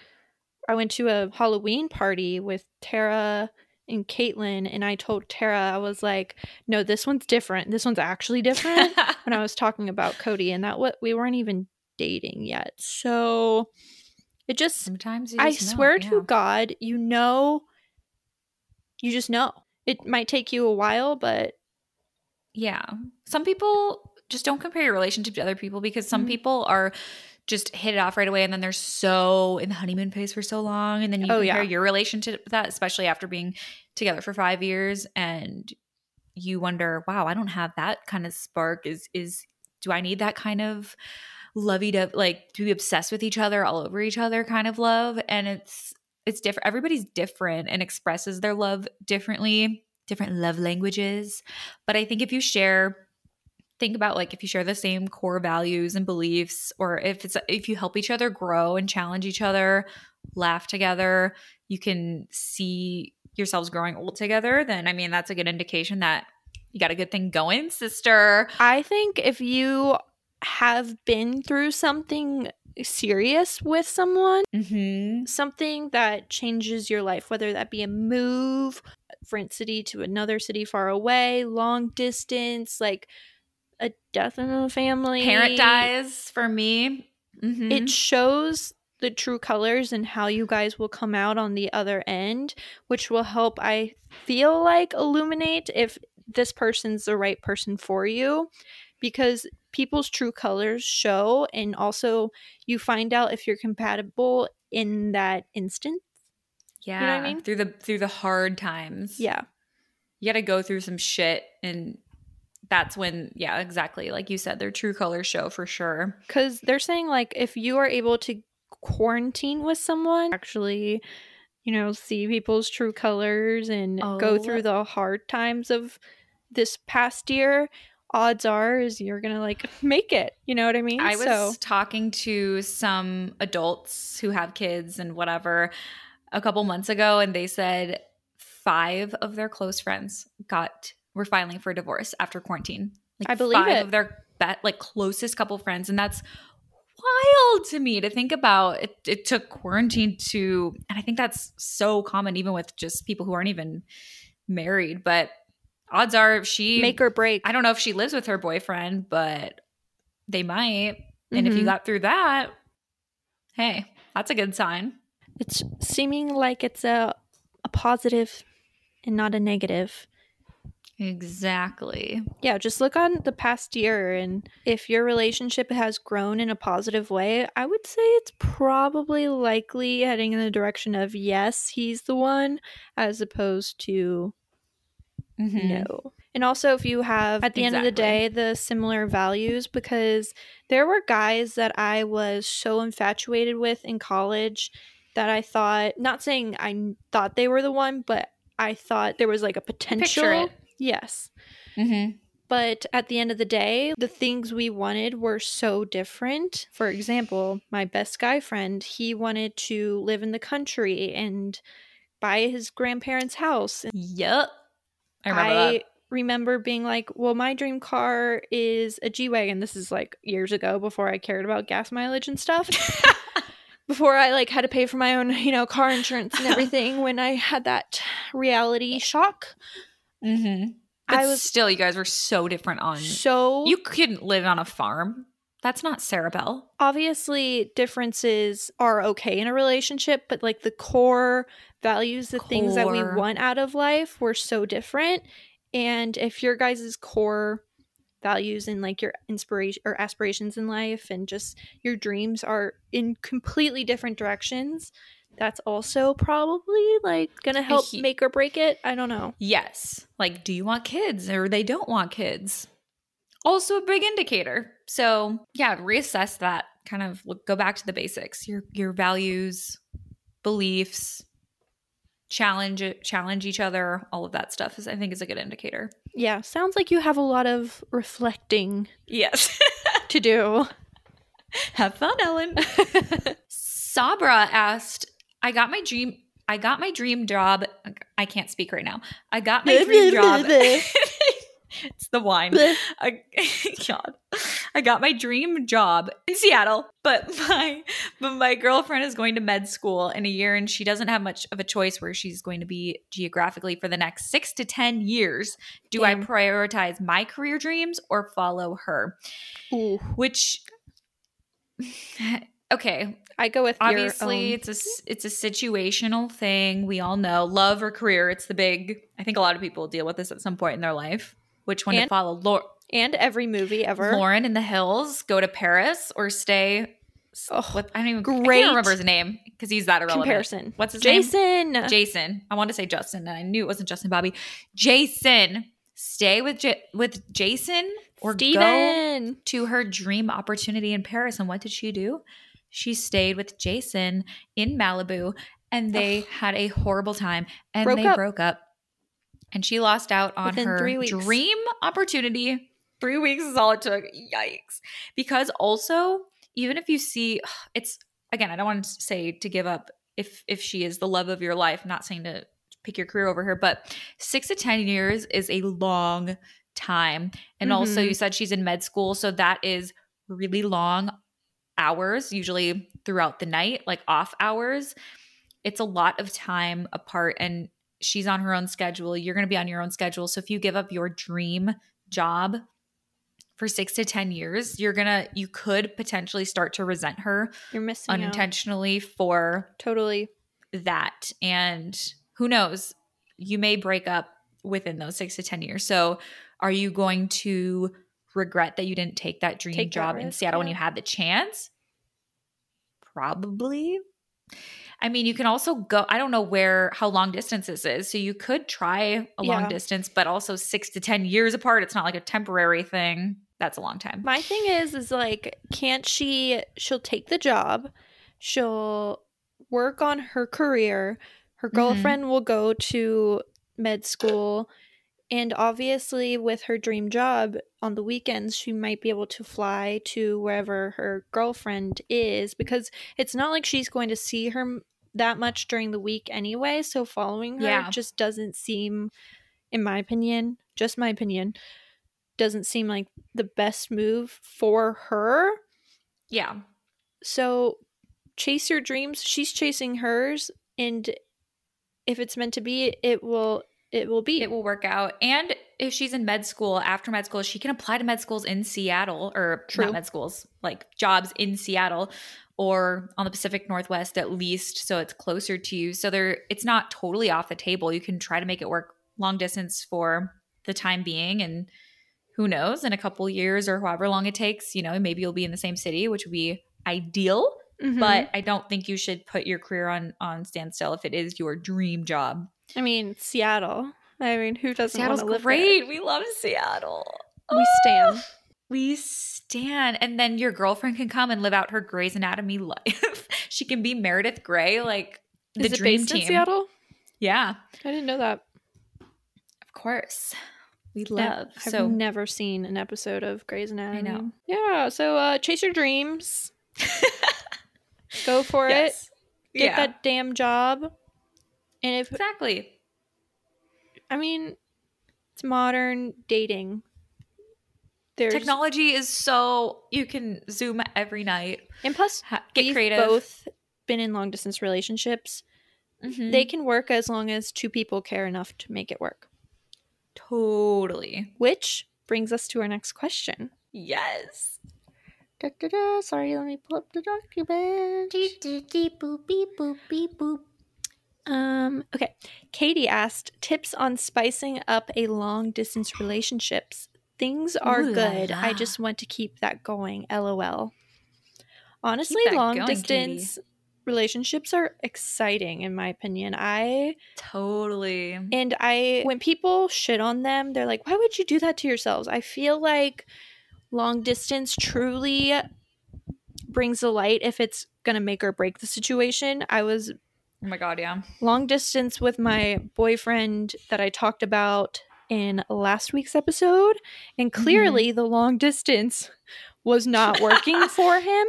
i went to a halloween party with tara and caitlin and i told tara i was like no this one's different this one's actually different when I was talking about Cody, and that what we weren't even dating yet. So it just, Sometimes you I just know, swear yeah. to God, you know, you just know. It might take you a while, but Yeah. Some people just don't compare your relationship to other people because some Mhm. people are just hit it off right away. And then they're so in the honeymoon phase for so long. And then you Oh, compare yeah. your relationship to that especially after being together for 5 years and you wonder wow I don't have that kind of spark. Is is do I need that kind of lovey dovey like to be obsessed with each other all over each other kind of love? And it's it's different everybody's different and expresses their love differently different love languages. But I think if you share think about like if you share the same core values and beliefs or if it's if you help each other grow and challenge each other, laugh together, you can see yourselves growing old together, then I mean that's a good indication that you got a good thing going, sister. I think if you have been through something serious with someone, Mhm. something that changes your life, whether that be a move, from city to another city far away, long distance, like a death in the family. Parent dies for me. Mhm. It shows the true colors and how you guys will come out on the other end, which will help, I feel like, illuminate if this person's the right person for you. Because people's true colors show, and also you find out if you're compatible in that instance. yeah, You know what I mean? through the through the hard times. Yeah. you got to go through some shit, and that's when, yeah, exactly, like you said, their true colors show for sure. because they're saying like if you are able to quarantine with someone actually you know see people's true colors and go Oh. through the hard times of this past year odds are is you're gonna like make it you know what i mean I was so talking to some adults who have kids and whatever a couple months ago, and they said five of their close friends got were filing for divorce after quarantine. Like I believe five it. of their bet like closest couple friends, and that's wild to me to think about. It, it took quarantine to, and I think that's so common even with just people who aren't even married. But odds are, if she make or break I don't know if she lives with her boyfriend, but they might. And if you Mhm. got through that, hey, that's a good sign. it's seeming like it's a a positive and not a negative Exactly. yeah just look on the past year and if your relationship has grown in a positive way i would say it's probably likely heading in the direction of yes he's the one as opposed to Mhm. no and also if you have at the end of the day the similar values because there were guys that i was so infatuated with in college that i thought not saying i thought they were the one but i thought there was like a potential. Yes Mhm. but at the end of the day, the things we wanted were so different. For example, my best guy friend, he wanted to live in the country and buy his grandparents' house. Yep. I remember that. remember being like, well, my dream car is a G Wagon. This is like years ago before I cared about gas mileage and stuff. before I like had to pay for my own, you know, car insurance and everything when I had that reality shock. Mhm. But I was still, you guys were so different on. so You couldn't live on a farm. That's not Sarah Bell. obviously differences are okay in a relationship but like the core values the things that we want out of life were so different and if your guys' core values and like your inspiration or aspirations in life and just your dreams are in completely different directions that's also probably like gonna help he- make or break it i don't know Yes. Like, do you want kids or they don't want kids? Also a big indicator. So yeah, reassess that. Kind of look, go back to the basics. Your your values, beliefs, challenge challenge each other. All of that stuff is I think is a good indicator. yeah sounds like you have a lot of reflecting Yes. to do Have fun, Ellen. Sabra asked, I got my dream I got my dream job. I can't speak right now. I got my dream job. it's the wine. I, God, I got my dream job in Seattle, but my but my girlfriend is going to med school in a year, and she doesn't have much of a choice where she's going to be geographically for the next six to ten years. Do I prioritize my career dreams or follow her? Ooh. Which, okay, I go with obviously it's a it's a situational thing. We all know love or career. It's the big. I think a lot of people deal with this at some point in their life. Which one to follow? Lor- and every movie ever. Lauren in the hills, go to Paris or stay. Ugh, What I don't even I can't remember his name because he's that irrelevant. comparison. What's his name? Jason. Jason. I wanted to say Justin, and I knew it wasn't Justin Bobby. Jason. Stay with J- with Jason or go to her dream opportunity in Paris. And what did she do? She stayed with Jason in Malibu and they had a horrible time and Broke they up. broke up. And she lost out on Within her dream opportunity. Three weeks is all it took. Yikes. Because also, even if you see it's again, I don't want to say to give up if if she is the love of your life, not saying to pick your career over her, but six to ten years is a long time. And also Mhm. you said she's in med school, so that is really long hours, usually throughout the night, like off hours. It's a lot of time apart and she's on her own schedule. You're going to be on your own schedule. So if you give up your dream job for six to 10 years, you're gonna, you could potentially start to resent her You're missing out. unintentionally for Totally. that. And who knows, you may break up within those six to 10 years. So are you going to regret that you didn't take that dream Take that job in risk, Seattle when you had the chance? Probably. I mean, you can also go, I don't know where, how long distance this is. So you could try a long Yeah. distance, but also six to 10 years apart. It's not like a temporary thing. That's a long time. My thing is, is like, can't she? She'll take the job. She'll work on her career. Her Mhm. girlfriend will go to med school. And obviously, with her dream job on the weekends, she might be able to fly to wherever her girlfriend is because it's not like she's going to see her that much during the week anyway. So, following her Yeah. just doesn't seem, in my opinion, just my opinion, doesn't seem like the best move for her. yeah. So chase your dreams. She's chasing hers and if it's meant to be, it will it will be. it will work out. And if she's in med school, after med school, she can apply to med schools in Seattle or True. not med schools, like jobs in Seattle or on the Pacific Northwest at least, so it's closer to you. So there it's not totally off the table. You can try to make it work long distance for the time being and who knows, in a couple years or however long it takes, you know, maybe you'll be in the same city, which would be ideal. Mhm. But I don't think you should put your career on on standstill if it is your dream job. I mean, Seattle. I mean, who doesn't want Seattle's to live great. We love Seattle. there? We stand. We stand. And then your girlfriend can come and live out her Grey's Anatomy life. she can be Meredith Grey, like the Is it dream based team. in Seattle? Yeah, I didn't know that. of course. We love. I've so never seen an episode of Grey's Anatomy. know. Yeah. So uh, chase your dreams. Go for it. Get yeah. that damn job. And if exactly. I mean, it's modern dating. There's Technology is so you can zoom every night. and plus Ha- get we've creative. both been in long distance relationships. Mhm. They can work as long as two people care enough to make it work. totally. Which brings us to our next question. Yes. Da, da, da. Sorry, let me pull up the document. Um, okay. Katie asked tips on spicing up a long distance relationships. Things are Ooh la good. I just want to keep that going. LOL. Honestly, long going, distance relationships are exciting in my opinion. I Totally. and I when people shit on them, they're like, "Why would you do that to yourselves?" I feel like long distance truly brings the light if it's going to make or break the situation. I was Oh my god, yeah. long distance with my boyfriend that I talked about in last week's episode, and mm-hmm. clearly the long distance was not working for him.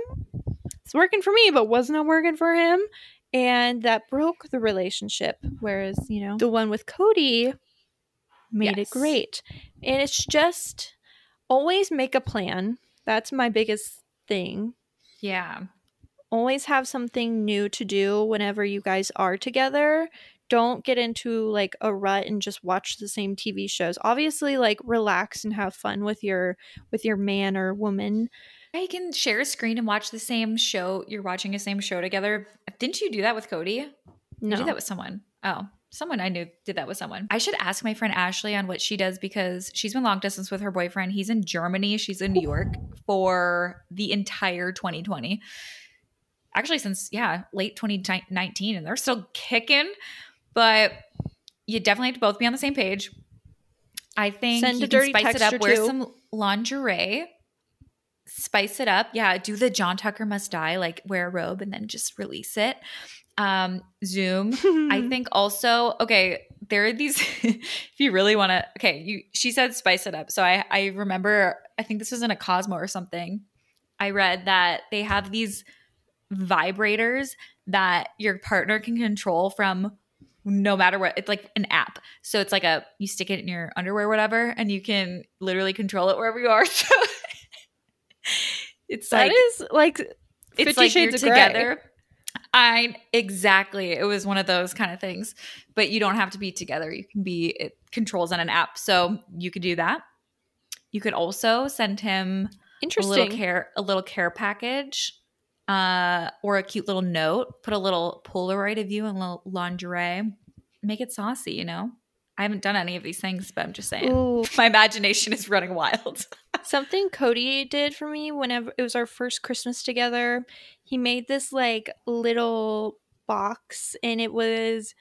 It's working for me, but was not working for him. And that broke the relationship. Whereas, you know, the one with Cody made Yes. it great. And it's just always make a plan. That's my biggest thing Yeah. Always have something new to do whenever you guys are together. Don't get into like a rut and just watch the same TV shows. Obviously like relax and have fun with your with your man or woman. You can share a screen and watch the same show. You're watching the same show together. Didn't you do that with Cody? You No. did that with someone. Oh, someone I knew did that with someone. I should ask my friend Ashley on what she does because she's been long distance with her boyfriend. He's in Germany. She's in New York for the entire 2020. Actually, since yeah, late 2019, and they're still kicking. But you definitely have to both be on the same page. I think Send you can spice it up. Wear two. some lingerie spice it up. Yeah, do the John Tucker must die, like wear a robe and then just release it. Um, Zoom. I think also, okay, there are these if you really want to okay, you she said spice it up. So I I remember I think this was in a Cosmo or something. I read that they have these vibrators that your partner can control from no matter what. It's like an app. So it's like a you stick it in your underwear whatever and you can literally control it wherever you are. So it's That like is like it's 50 like Shades you're together. I exactly. It was one of those kind of things. But you don't have to be together. You can be it controls on an app. So you could do that. You could also send him a little Interesting. care a little care package uh or a cute little note put a little polaroid of you in a little lingerie. Make it saucy you know? I haven't done any of these things but i'm just saying. Ooh. my imagination is running wild. Something Cody did for me whenever it was our first Christmas together, he made this like little box and it was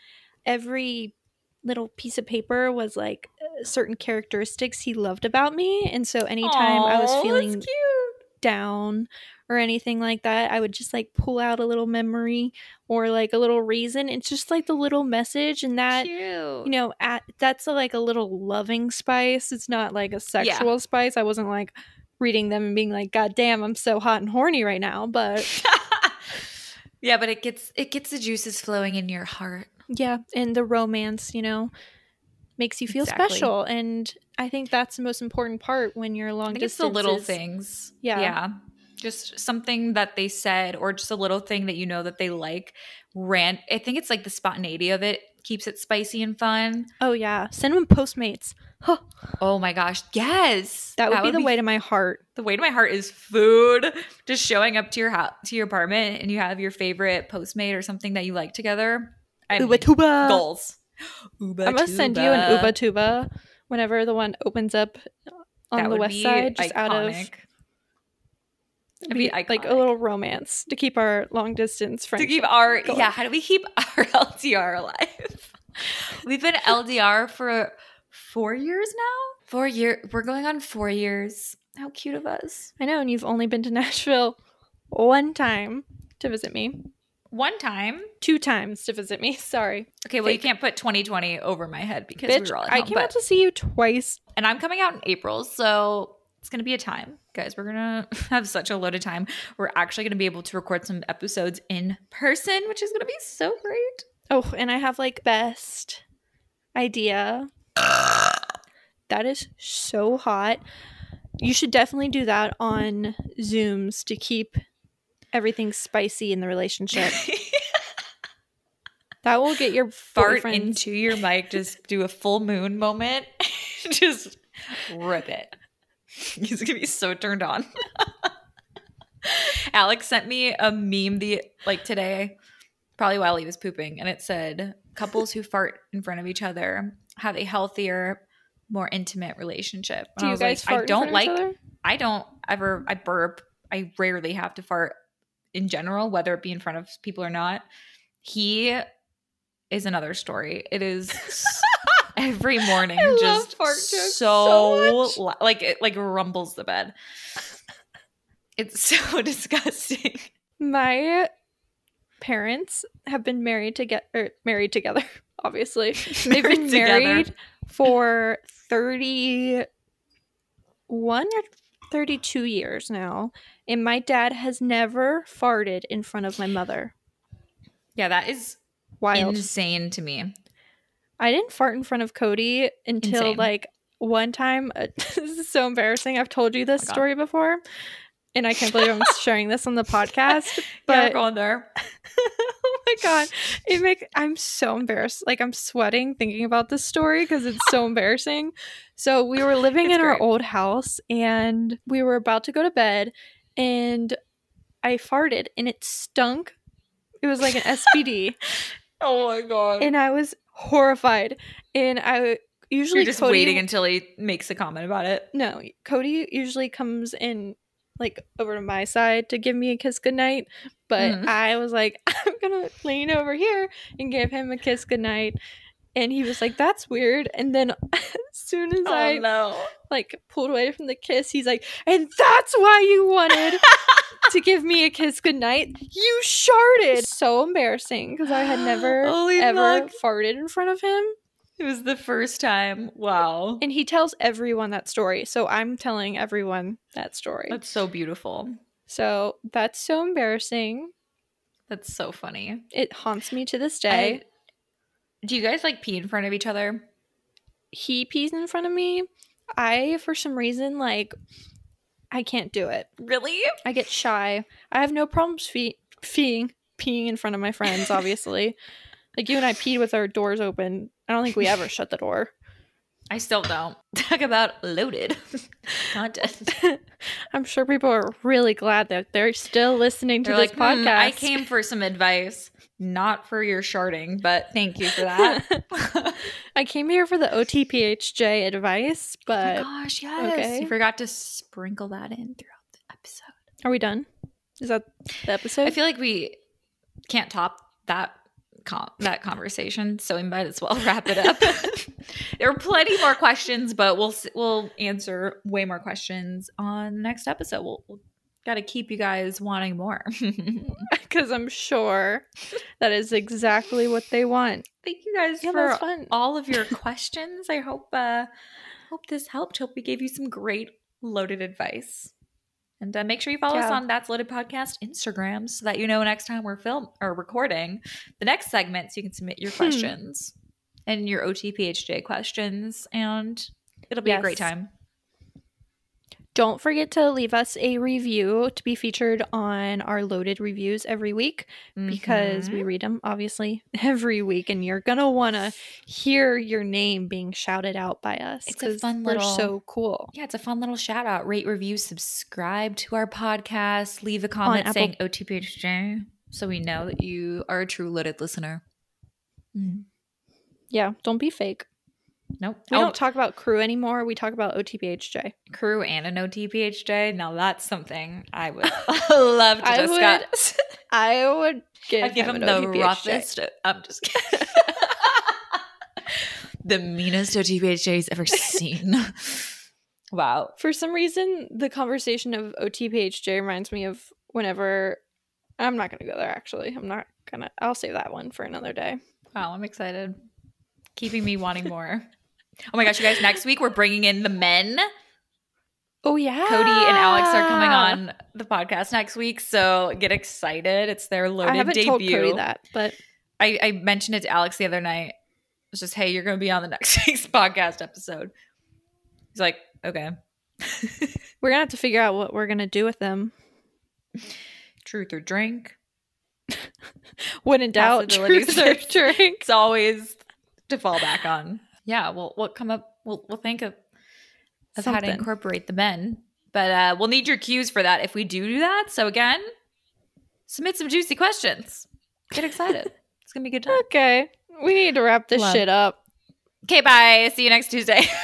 every little piece of paper was like certain characteristics he loved about me. And so anytime I was feeling cute. down or anything like that, I would just like pull out a little memory or like a little reason. It's just like the little message and that cute you know at, that's a, like a little loving spice it's not like a sexual spice i wasn't like reading them and being like god damn i'm so hot and horny right now but yeah but it gets it gets the juices flowing in your heart yeah and the romance you know makes you feel Exactly. special and i think that's the most important part when you're long think it's the little is- things Yeah. yeah just something that they said or just a little thing that you know that they like ran i think it's like the spontaneity of it keeps it spicy and fun oh yeah send them postmates huh, Oh my gosh. Yes. that would be the way to my heart the way to my heart is food. Just showing up to your house to your apartment and you have your favorite postmate or something that you like together. I uba tuba goals. Uba i'm gonna send you an uba tuba whenever the one opens up on That the west side just out of iconic. It'd be be like a little romance to keep our long distance friends. to keep our going. yeah, how do we keep our LDR alive? We've been LDR for four years now. Four year we're going on four years. How cute of us. I know, and you've only been to Nashville one time to visit me. One time. Two times to visit me. Sorry, Okay, well you can't put 2020 over my head because bitch. we were all at I came but- out to see you twice. and I'm coming out in April, so it's gonna be a time, guys. We're gonna have such a loaded time. We're actually gonna be able to record some episodes in person, which is gonna be so great. Oh, and I have like best idea. that is so hot. You should definitely do that on Zooms to keep everything spicy in the relationship. That will get your Fart boyfriends- into your mic, just do a full moon moment, just rip it. He's gonna be so turned on. Alex sent me a meme the like today, probably while he was pooping, and it said couples who fart in front of each other have a healthier, more intimate relationship. And Do I you was guys like, fart I don't like? I don't ever I burp. I rarely have to fart in general, whether it be in front of people or not. He is another story. It is every morning I just so, so like it like rumbles the bed. It's so disgusting. My parents have been married to get or er, married together. Obviously, they've been together. married for thirty-one or thirty-two years now, and my dad has never farted in front of my mother. Yeah, that is Wild. insane to me. I didn't fart in front of Cody until Insane. like one time. Uh, this is so embarrassing. I've told you this Oh story before, and I can't believe I'm sharing this on the podcast. yeah, But we're going there. oh my god, it make I'm so embarrassed. Like I'm sweating thinking about this story because it's so embarrassing. So we were living in our old house, and we were about to go to bed, and I farted, and it stunk. It was like an SBD. Oh my god. and I was horrified. And I usually You're just Cody, waiting until he makes a comment about it. no, Cody usually comes in like over to my side to give me a kiss goodnight, but Mhm. I was like, I'm gonna lean over here and give him a kiss goodnight. And he was like, "That's weird." And then, as soon as oh, I Oh no. like pulled away from the kiss, he's like, "And that's why you wanted to give me a kiss goodnight. You sharted." So embarrassing because I had never ever fuck. farted in front of him. It was the first time. Wow. And he tells everyone that story. So I'm telling everyone that story. That's so beautiful. so that's so embarrassing. That's so funny. It haunts me to this day. I- do you guys like pee in front of each other? he pees in front of me. I, for some reason, like, I can't do it. Really? I get shy. I have no problems fe- feeing, peeing in front of my friends, obviously. like, you and I peed with our doors open. I don't think we ever shut the door. I still don't. Talk about loaded content. I'm sure people are really glad that they're still listening to They're this like, "Hmm, podcast. I came for some advice, not for your sharding, but thank you for that. I came here for the OTPHJ advice, but oh my but gosh, yes. okay. You forgot to sprinkle that in throughout the episode. are we done? Is that the episode? I feel like we can't top that com- that conversation, so we might as well wrap it up. there are plenty more questions, but we'll we'll answer way more questions on the next episode. We'll, we'll got to keep you guys wanting more. because I'm sure that is exactly what they want. Thank you guys Yeah, for fun. all of your questions. I hope uh hope this helped. Hope we gave you some great loaded advice. And uh, make sure you follow us on That's Loaded Podcast Instagram so that you know next time we're film or recording the next segment so you can submit your Hmm. questions and your OTPHJ questions and it'll be a great time. Don't forget to leave us a review to be featured on our loaded reviews every week because we Mhm. read them obviously every week and you're going to want to hear your name being shouted out by us It's a fun little- so cool. Yeah, it's a fun little shout out. Rate, review, subscribe to our podcast, leave a comment Apple- saying OTPHJ so we know that you are a true loaded listener. Mm. Yeah, don't be fake. Nope. We Oh, don't talk about crew anymore. We talk about OTPHJ. crew and an OTPHJ. Now that's something I would love to I would discuss. I would give, I'd give him him the OTPHJ. roughest. I'm just kidding. the meanest OTPHJ he's ever seen. wow. For some reason, the conversation of OTPHJ reminds me of whenever I'm not going to go there actually. I'm not going to I'll save that one for another day. Wow, I'm excited. Keeping me wanting more. Oh my gosh, you guys, next week we're bringing in the men. Oh yeah. Cody and Alex are coming on the podcast next week, so get excited. It's their loaded I haven't debut. told Cody that, but I, I mentioned it to Alex the other night. It was just, hey, you're going to be on the next week's podcast episode. He's like, okay. we're going to have to figure out what we're going to do with them. Truth or drink. When in doubt, truth or drink. It's always to fall back on. Yeah, we'll we'll come up. We'll we'll think of of how to incorporate the men, but uh, we'll need your cues for that if we do do that. So again, submit some juicy questions. Get excited. it's gonna be a good time. Okay. We need to wrap this Love. shit up. Okay, bye. See you next Tuesday.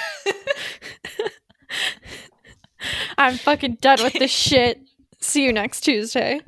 I'm fucking done with this shit. See you next Tuesday.